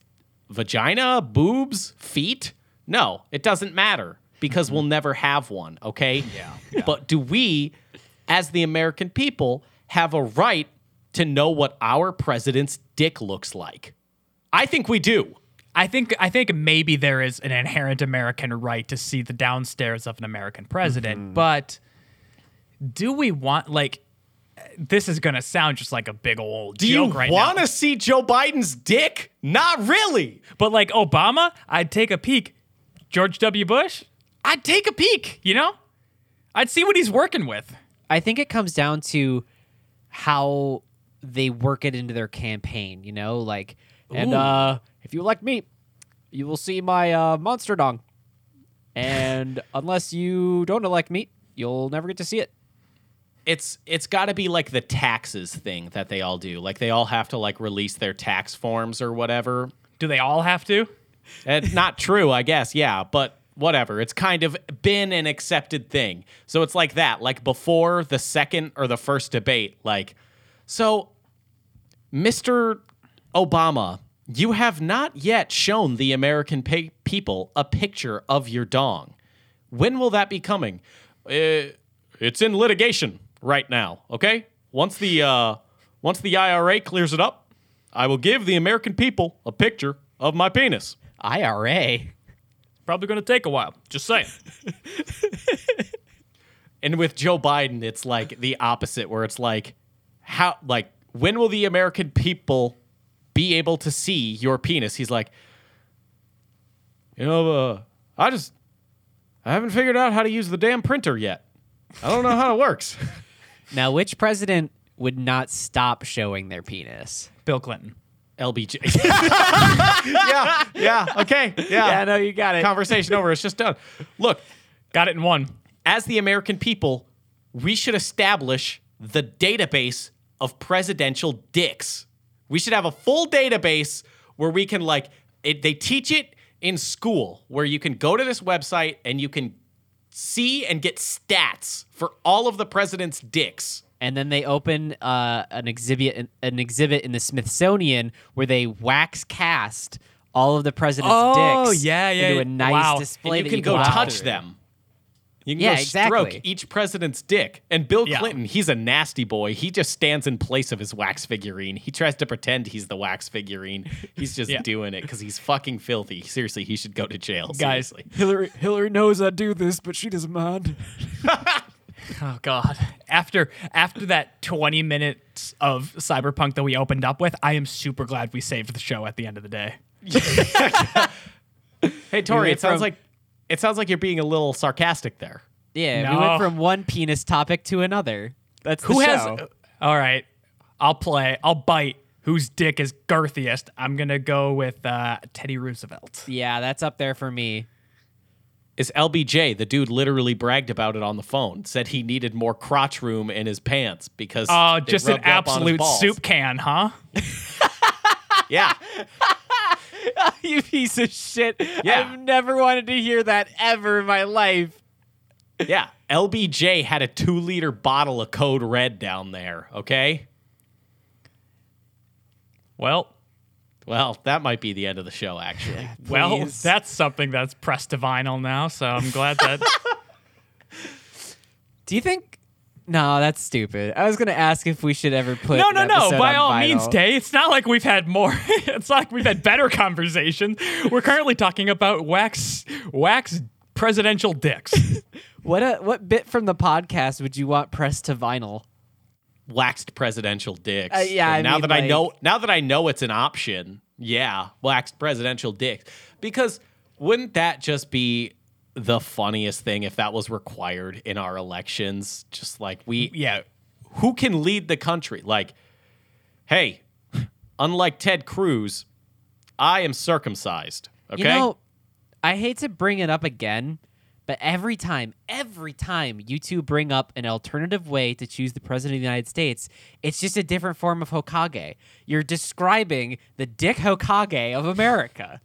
vagina, boobs, feet? No, it doesn't matter because we'll never have one. Okay. Yeah, But do we, as the American people, have a right to know what our president's dick looks like? I think we do. I think I think maybe there is an inherent American right to see the downstairs of an American president, Mm-hmm. but do we want like this is gonna sound just like a big old Do joke right now. Do you want to see Joe Biden's dick? Not really. But like Obama, I'd take a peek. George W. Bush, I'd take a peek, you know? I'd see what he's working with. I think it comes down to how they work it into their campaign, you know, like and Ooh. uh if you elect me, you will see my uh monster dong. And (laughs) unless you don't elect me, you'll never get to see it. It's it's got to be like the taxes thing that they all do. Like they all have to like release their tax forms or whatever. Do they all have to? And not true, I guess. Yeah, but whatever. It's kind of been an accepted thing. So it's like that. Like before the second or the first debate, like, so, Mr. Obama, you have not yet shown the American pa- people a picture of your dong. When will that be coming? Uh, it's in litigation right now. Okay. Once the uh, once the IRA clears it up, I will give the American people a picture of my penis. IRA. Probably gonna take a while. Just saying. (laughs) And with Joe Biden, it's like the opposite, where it's like, how, like, when will the American people be able to see your penis? He's like, you know, uh, I just, I haven't figured out how to use the damn printer yet. I don't know how it works. (laughs) Now, which president would not stop showing their penis? Bill Clinton. LBJ. (laughs) yeah, yeah, okay, yeah. no, you got it. Conversation over. It's just done. Look, Got it in one. as the American people, we should establish the database of presidential dicks. We should have a full database where we can like it, they teach it in school where you can go to this website and you can see and get stats for all of the president's dicks. and then they open uh, an exhibit an exhibit in the Smithsonian where they wax cast all of the president's Oh, dicks yeah, yeah, into a nice Wow. display and you can go walk touch through. them. You can Yeah, go stroke each president's dick. And Bill Yeah. Clinton, he's a nasty boy. He just stands in place of his wax figurine. He tries to pretend he's the wax figurine. He's just (laughs) Yeah. doing it because he's fucking filthy. Seriously, he should go to jail. Guys, Seriously. Hillary Hillary knows I do this, but she doesn't mind. (laughs) Oh God! After after that twenty minutes of cyberpunk that we opened up with, I am super glad we saved the show at the end of the day. (laughs) Hey Tori, it sounds from- like it sounds like you're being a little sarcastic there. Yeah, we went from one penis topic to another. That's the Who show. has? All right, I'll play. I'll bite. Whose dick is girthiest? I'm gonna go with uh, Teddy Roosevelt. Yeah, that's up there for me. Is LBJ, the dude literally bragged about it on the phone, said he needed more crotch room in his pants because Oh, they just an rubbed up on his absolute soup can, huh? (laughs) Yeah. (laughs) you piece of shit. Yeah. I've never wanted to hear that ever in my life. Yeah. LBJ had a two liter bottle of Code Red down there, okay? Well, Well, that might be the end of the show, actually. well, that's something that's pressed to vinyl now. So I'm glad that. (laughs) Do you think? No, that's stupid. I was gonna ask if we should ever put. no, no, an no. By all vinyl. means, Tay. It's not like we've had more. (laughs) it's not like we've had better conversations. We're currently talking about wax, wax presidential dicks. (laughs) What uh, what bit from the podcast would you want pressed to vinyl? Waxed presidential dicks. Uh, yeah, I now mean, that I know now that I know it's an option, yeah, waxed presidential dicks. Because wouldn't that just be the funniest thing if that was required in our elections? Just like we mm-hmm. yeah. who can lead the country? Like, hey, unlike Ted Cruz, I am circumcised. Okay. You know, I hate to bring it up again, but every time, every time you two bring up an alternative way to choose the president of the United States, it's just a different form of Hokage. You're describing the Dick Hokage of America.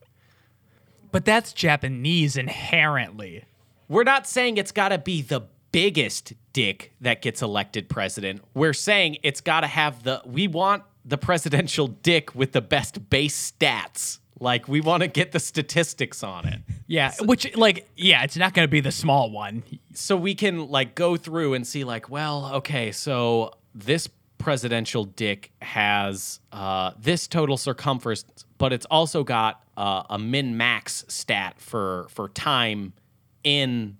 But that's Japanese inherently. We're not saying it's got to be the biggest dick that gets elected president. We're saying it's got to have the, we want the presidential dick with the best base stats. Like, we want to get the statistics on it. Yeah, which like yeah, it's not going to be the small one. so we can like go through and see like well okay so this presidential dick has uh, this total circumference but it's also got uh, a min max stat for for time in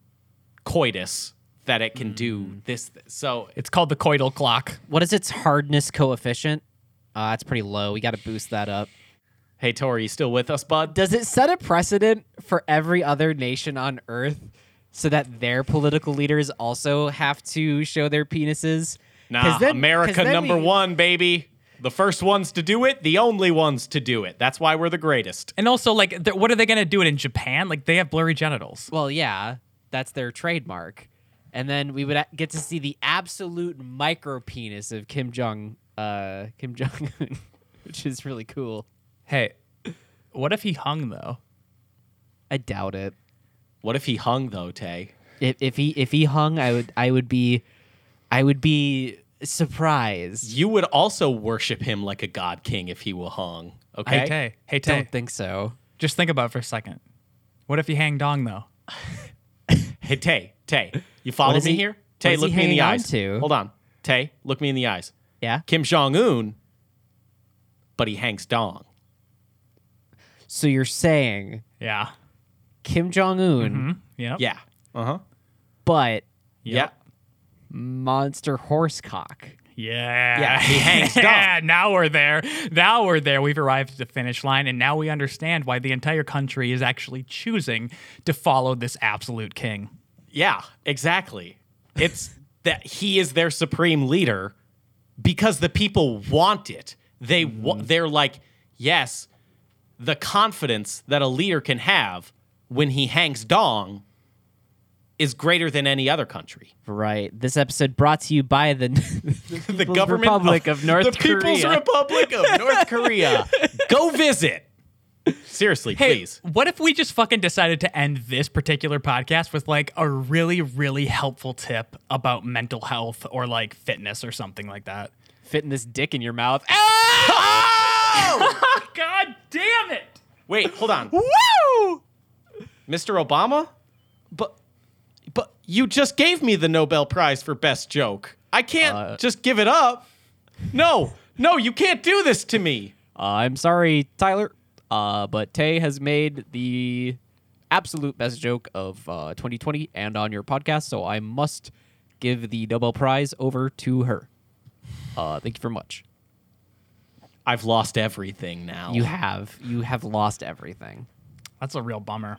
coitus that it can do this. So It's called the coital clock. What is its hardness coefficient? Uh, it's pretty low. We got to boost that up. hey, Tori, you still with us, bud? Does it set a precedent for every other nation on Earth so that their political leaders also have to show their penises? 'Cause Nah, then- America number we- one, baby. The first ones to do it, the only ones to do it. That's why we're the greatest. And also, like, th- what are they going to do it in Japan? Like, they have blurry genitals. Well, yeah, that's their trademark. And then we would a- get to see the absolute micro penis of Kim Jong, uh, Kim Jong Un, (laughs) which is really cool. Hey, what if he hung though? I doubt it. What if he hung though, Tay? If, if he if he hung, I would I would be, I would be surprised. You would also worship him like a god king if he were hung. Okay. Hey Tay, hey Tay, Don't think so. just think about it for a second. What if he hang dong though? (laughs) Hey Tay, Tay, you follow me he- here? what Tay, look he me in the eyes. to? Hold on. Tay, look me in the eyes. Yeah. Kim Jong Un, but he hangs dong. So you're saying Yeah. Kim Jong Un, Hmm? Yeah. Yeah. Uh huh. but Yeah. Monster horse cock. Yeah. Yeah, he hangs (laughs) Yeah, now we're there. Now we're there. We've arrived at the finish line, and now we understand why the entire country is actually choosing to follow this absolute king. Yeah, exactly. It's (laughs) that he is their supreme leader because the people want it. They mm-hmm. wa- they're like, yes, the confidence that a leader can have when he hangs dong is greater than any other country. Right. This episode brought to you by the (laughs) The People's government Republic of North Korea. the People's Republic of North (laughs) Korea. Go visit. Seriously, Hey, please. what if we just fucking decided to end this particular podcast with like a really, really helpful tip about mental health or like fitness or something like that? fitting this dick in your mouth. (laughs) Oh! God damn it! Wait, hold on. Woo! Mr. Obama? But but you just gave me the Nobel Prize for best joke. I can't Uh, just give it up. No. No, you can't do this to me. Uh, I'm sorry, Tyler, uh, but Tay has made the absolute best joke of uh, 2020 and on your podcast, so I must give the Nobel Prize over to her. Uh, thank you very much. I've lost everything now. You have you have lost everything. That's a real bummer.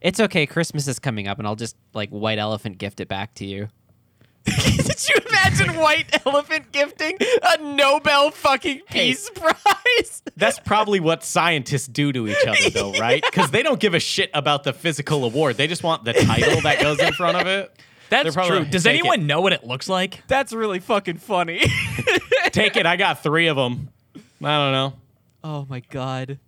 It's okay. Christmas is coming up, and I'll just like white elephant gift it back to you. (laughs) Did you imagine white elephant gifting a Nobel fucking peace prize? That's probably what scientists do to each other, though, (laughs) right? Because they don't give a shit about the physical award. They just want the title that goes in front of it. (laughs) That's probably true. like, Does anyone it. know what it looks like? That's really fucking funny. Take it. I got three of them. I don't know. oh my god.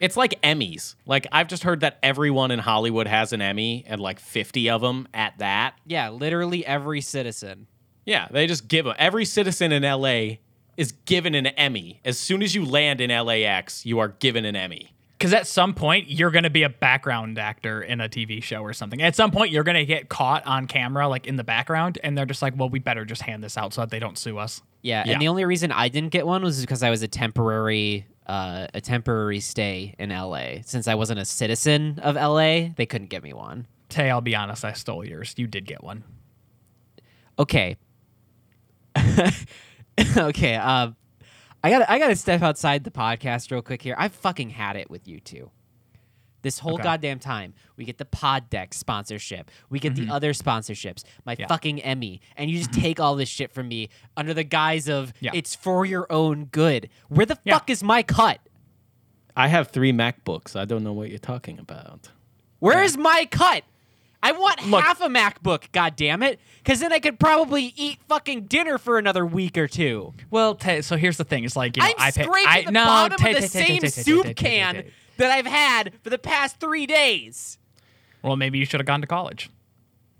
It's like Emmys. Like I've just heard that everyone in Hollywood has an Emmy, and like fifty of them at that. Yeah, literally every citizen. Yeah, they just give them. Every citizen in LA is given an Emmy. As soon as you land in LAX, you are given an Emmy. Because at some point you're going to be a background actor in a TV show or something. At some point you're going to get caught on camera, like in the background, and they're just like, "Well, we better just hand this out so that they don't sue us." Yeah, Yeah. and the only reason I didn't get one was because I was a temporary uh, a temporary stay in LA. Since I wasn't a citizen of LA, they couldn't give me one. Tay, I'll be honest, I stole yours. You did get one. Okay. (laughs) okay, um I got I got to step outside the podcast real quick here. I've fucking had it with you two. This whole Okay. goddamn time, we get the Poddex sponsorship, we get the other sponsorships, my Mm-hmm. Yeah. fucking Emmy, and you just take all this shit from me under the guise of Yeah. it's for your own good. Where the Yeah. fuck is my cut? I have three MacBooks. I don't know what you're talking about. Where is my cut? I want Look- half a MacBook, god damn it, because then I could probably eat fucking dinner for another week or two. Well, Tay, so here's the thing: it's like you know, I'm I pay, scraping I, the no, bottom Tay, of the same soup can. That I've had for the past three days. Well, maybe you should have gone to college.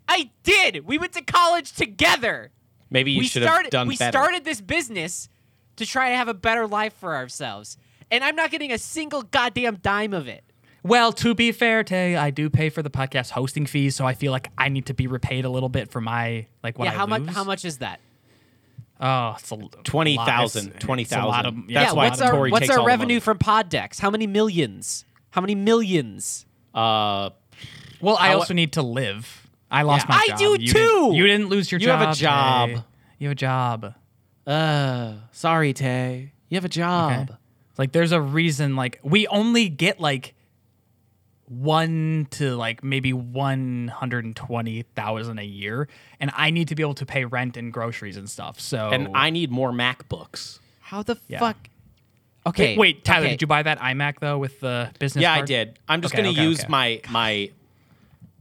I did. We went to college together. Maybe you we should have started. done we better. started this business to try to have a better life for ourselves, and I'm not getting a single goddamn dime of it. Well, to be fair, Tay, I do pay for the podcast hosting fees, so I feel like I need to be repaid a little bit for my like what yeah, I how much? lose. How much is that? Oh, it's a l- 20,000, lot. It's- 20,000. it's a lot of- That's yeah, why what's our Tori what's takes our all the revenue money. from Poddex? How many millions? How many millions? Uh, Well, I How- also need to live. I lost Yeah. my I job. do You too! Didn't, you didn't lose your You job. You have a job. Tay. You have a job. uh, sorry, Tay. You have a job. Okay. Like there's a reason like we only get like one to like maybe one hundred and twenty thousand a year, and I need to be able to pay rent and groceries and stuff. So And I need more MacBooks. How the Yeah. fuck? Okay. wait, wait Tyler, okay. did you buy that iMac though with the business? Yeah, I did. I'm just Okay, gonna okay, use okay. my my.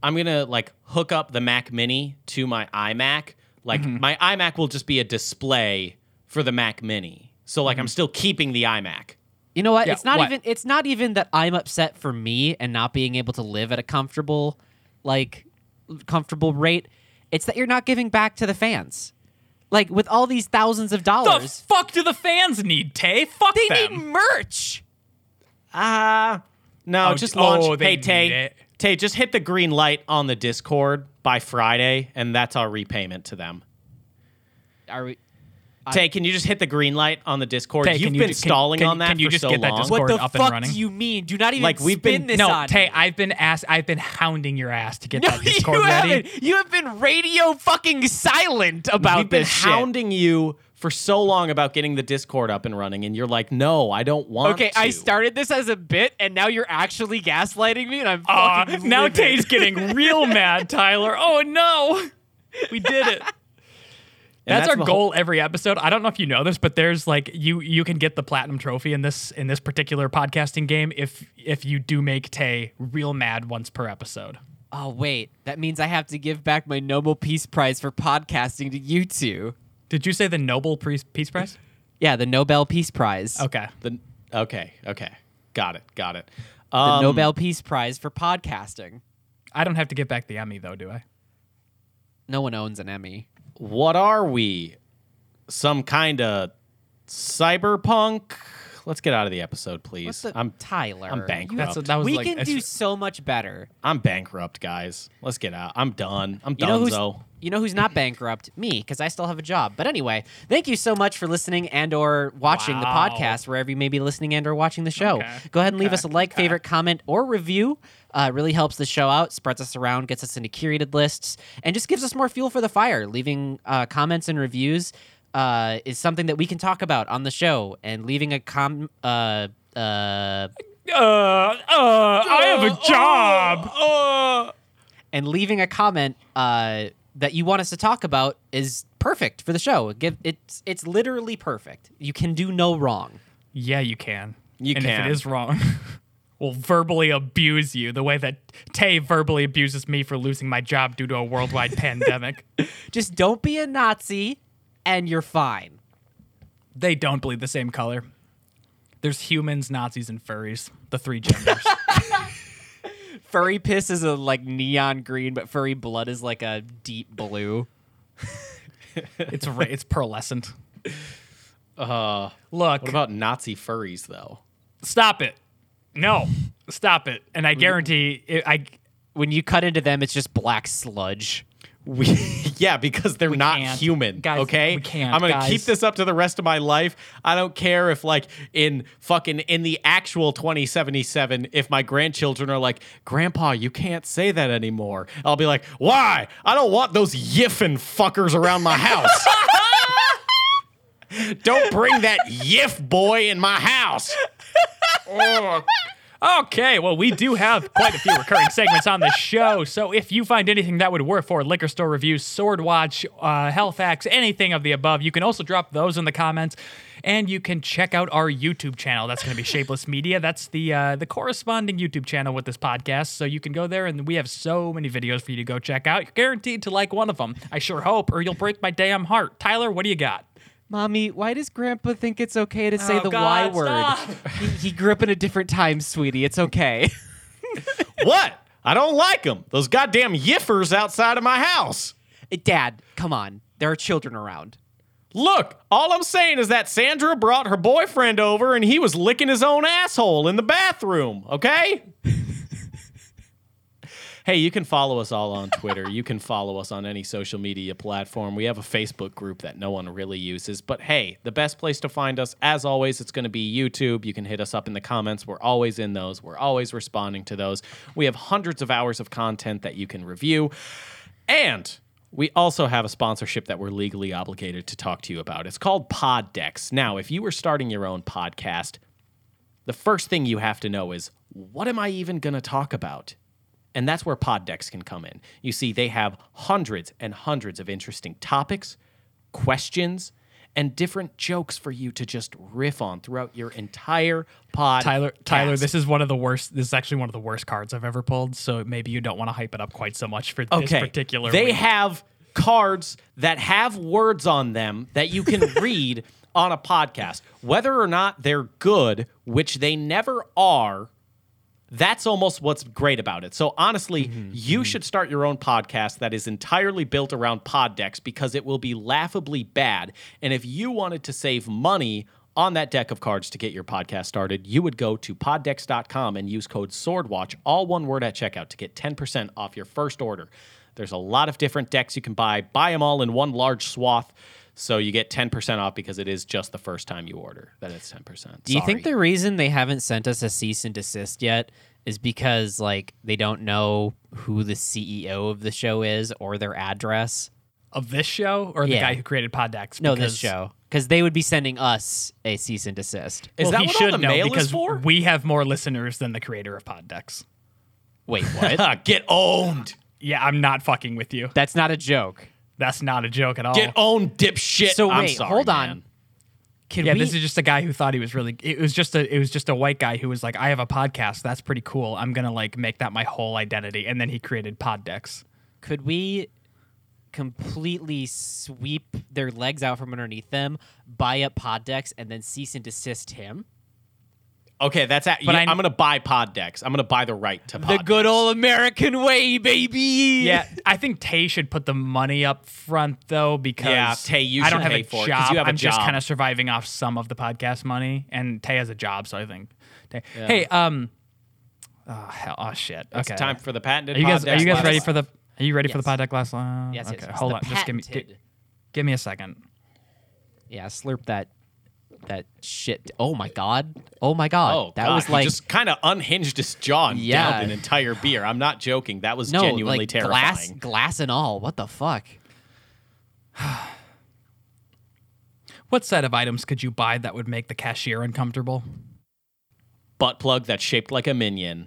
I'm gonna like hook up the Mac Mini to my iMac. Like Mm-hmm. my iMac will just be a display for the Mac Mini. So like I'm still keeping the iMac. You know what? Yeah, it's not what? even it's not even that I'm upset for me and not being able to live at a comfortable like comfortable rate. It's that you're not giving back to the fans. Like with all these thousands of The dollars, fuck do the fans need, Tay? Fuck they them. need merch. Ah, no, Oh, just oh, launch. they hey need Tay, it. Tay, just hit the green light on the Discord by Friday, and that's our repayment to them. Are we? Tay, can you just hit the green light on the Discord? Tay, You've can you been ju- can- stalling can- on that can you for just so get that long. Discord What the up and fuck running? do you mean? Do not even Like, we've spin been- this no, on Tay, me. I've been asked. I've been hounding your ass to get No, that (laughs) Discord you ready. haven't. You have been radio fucking silent about this. We've been this shit. hounding you for so long about getting the Discord up and running, and you're like, "No, I don't want." Okay, to. I started this as a bit, and now you're actually gaslighting me, and I'm Aw, fucking now livid. Tay's getting real (laughs) mad, Tyler. Oh no, we did it. And That's, our goal whole- every episode. I don't know if you know this, but there's like you you can get the platinum trophy in this in this particular podcasting game if if you do make Tay real mad once per episode. Oh wait, that means I have to give back my Nobel Peace Prize for podcasting to you two. Did you say the Nobel Peace Peace Prize? (laughs) Yeah, the Nobel Peace Prize. Okay. The, okay, okay, got it, got it. The Um, Nobel Peace Prize for podcasting. I don't have to give back the Emmy though, do I? No one owns an Emmy. What are we? Some kind of cyberpunk? Let's get out of the episode, please. What's the, I'm Tyler? I'm bankrupt. That's what that was we like. can do so much better. I'm bankrupt, guys. Let's get out. I'm done. I'm You know done, who's you know who's not bankrupt? Me, because I still have a job. But anyway, thank you so much for listening and or watching Wow. the podcast wherever you may be listening and or watching the show. Okay. Go ahead and leave us a like, favorite, comment, or review. Uh, really helps the show out, spreads us around, gets us into curated lists, and just gives us more fuel for the fire. Leaving uh, comments and reviews uh, is something that we can talk about on the show, and leaving a com uh uh Uh, uh, I have a job. and leaving a comment uh, that you want us to talk about is perfect for the show. Give it's it's literally perfect. You can do no wrong. Yeah, you can. You and if it is wrong, (laughs) we'll verbally abuse you the way that Tay verbally abuses me for losing my job due to a worldwide (laughs) pandemic. Just don't be a Nazi, and you're fine. They don't bleed the same color. There's humans, Nazis, and furries. The three genders. (laughs) Furry piss is a like neon green, but furry blood is like a deep blue. (laughs) it's ra- it's pearlescent. Uh, Look, what about Nazi furries, though? stop it. No, stop it. And I guarantee, it, I When you cut into them, it's just black sludge. We, (laughs) yeah, because they're not can't. human. Guys, okay, we can't, I'm gonna guys. keep this up to the rest of my life. I don't care if, like, in fucking in the actual 2077, if my grandchildren are like, "Grandpa, you can't say that anymore," I'll be like, "Why? I don't want those yiffin fuckers around my house." (laughs) don't bring that yiff boy in my house. Okay, well, we do have quite a few recurring segments on the show. So if you find anything that would work for liquor store reviews, sword watch, uh, Halifax, anything of the above, you can also drop those in the comments. And you can check out our YouTube channel. That's going to be Shapeless Media. That's the uh, the corresponding YouTube channel with this podcast. So you can go there, and we have so many videos for you to go check out. You're guaranteed to like one of them. I sure hope, or you'll break my damn heart. Tyler, what do you got? Mommy, why does Grandpa think it's okay to say Oh, the God, Y word? stop. he, he grew up in a different time, sweetie. It's okay. (laughs) what? I don't like them. Those goddamn yiffers outside of my house. Uh, Dad, come on. There are children around. Look, all I'm saying is that Sandra brought her boyfriend over and he was licking his own asshole in the bathroom, okay? Hey, you can follow us all on Twitter. you can follow us on any social media platform. We have a Facebook group that no one really uses. But hey, the best place to find us, as always, it's going to be YouTube. You can hit us up in the comments. We're always in those, we're always responding to those. We have hundreds of hours of content that you can review. And we also have a sponsorship that we're legally obligated to talk to you about. It's called Poddex. Now, if you were starting your own podcast, the first thing you have to know is what am I even going to talk about? And that's where Poddex can come in. You see, they have hundreds and hundreds of interesting topics, questions, and different jokes for you to just riff on throughout your entire pod. Tyler, Tyler, this is one of the worst. This is actually one of the worst cards I've ever pulled. So maybe you don't want to hype it up quite so much for this particular. They week. have cards that have words on them that you can (laughs) read on a podcast, whether or not they're good, which they never are. That's almost what's great about it. So honestly, Mm-hmm, you should start your own podcast that is entirely built around Poddex because it will be laughably bad. And if you wanted to save money on that deck of cards to get your podcast started, you would go to poddex.com and use code SWORDWATCH, all one word at checkout, to get 10% off your first order. There's a lot of different decks you can buy. Buy them all in one large swath. So you get 10% off because it is just the first time you order that it's 10%. Do you think the reason they haven't sent us a cease and desist yet is because like they don't know who the CEO of the show is or their address? of this show or the Yeah. guy who created Poddex? No, this show. Because they would be sending us a cease and desist. Is well, that what should all the mail because is for? we have more listeners than the creator of Poddex. Wait, what? (laughs) Get owned. Yeah, I'm not fucking with you. That's not a joke. That's not a joke at all. Get owned, dipshit. So I'm wait, sorry, hold on. man. Can yeah, we? this is just a guy who thought he was really. It was just a. It was just a white guy who was like, "I have a podcast. That's pretty cool. I'm gonna like make that my whole identity." And then he created Poddex. could we completely sweep their legs out from underneath them, buy up Poddex, and then cease and desist him? Okay, that's at, But yeah, I- I'm going to buy Poddex. I'm going to buy the right to pod The good decks. old American way, baby. Yeah, I think Tay should put the money up front though because Yeah, Tay, you I don't have pay a for it, 'cause job. you have a I'm just kind of surviving off some of the podcast money, and Tay has a job, so I think. Tay. Hey, um, oh hell, oh shit. It's okay, time for the patented Are you guys? pod Are you guys ready for the? Are you ready for the pod deck last? Uh, Yes, yes, okay, yes. hold The on. Just give me. patented. Gi- give me a second. Yeah, slurp that that shit. Oh my god. Oh my god. Oh, that god. was like he just kind of unhinged his jaw and yeah. downed an entire beer. I'm not joking. That was no, genuinely like, terrifying. Glass, glass and all. What the fuck? (sighs) what set of items could you buy that would make the cashier uncomfortable? Butt plug that's shaped like a minion.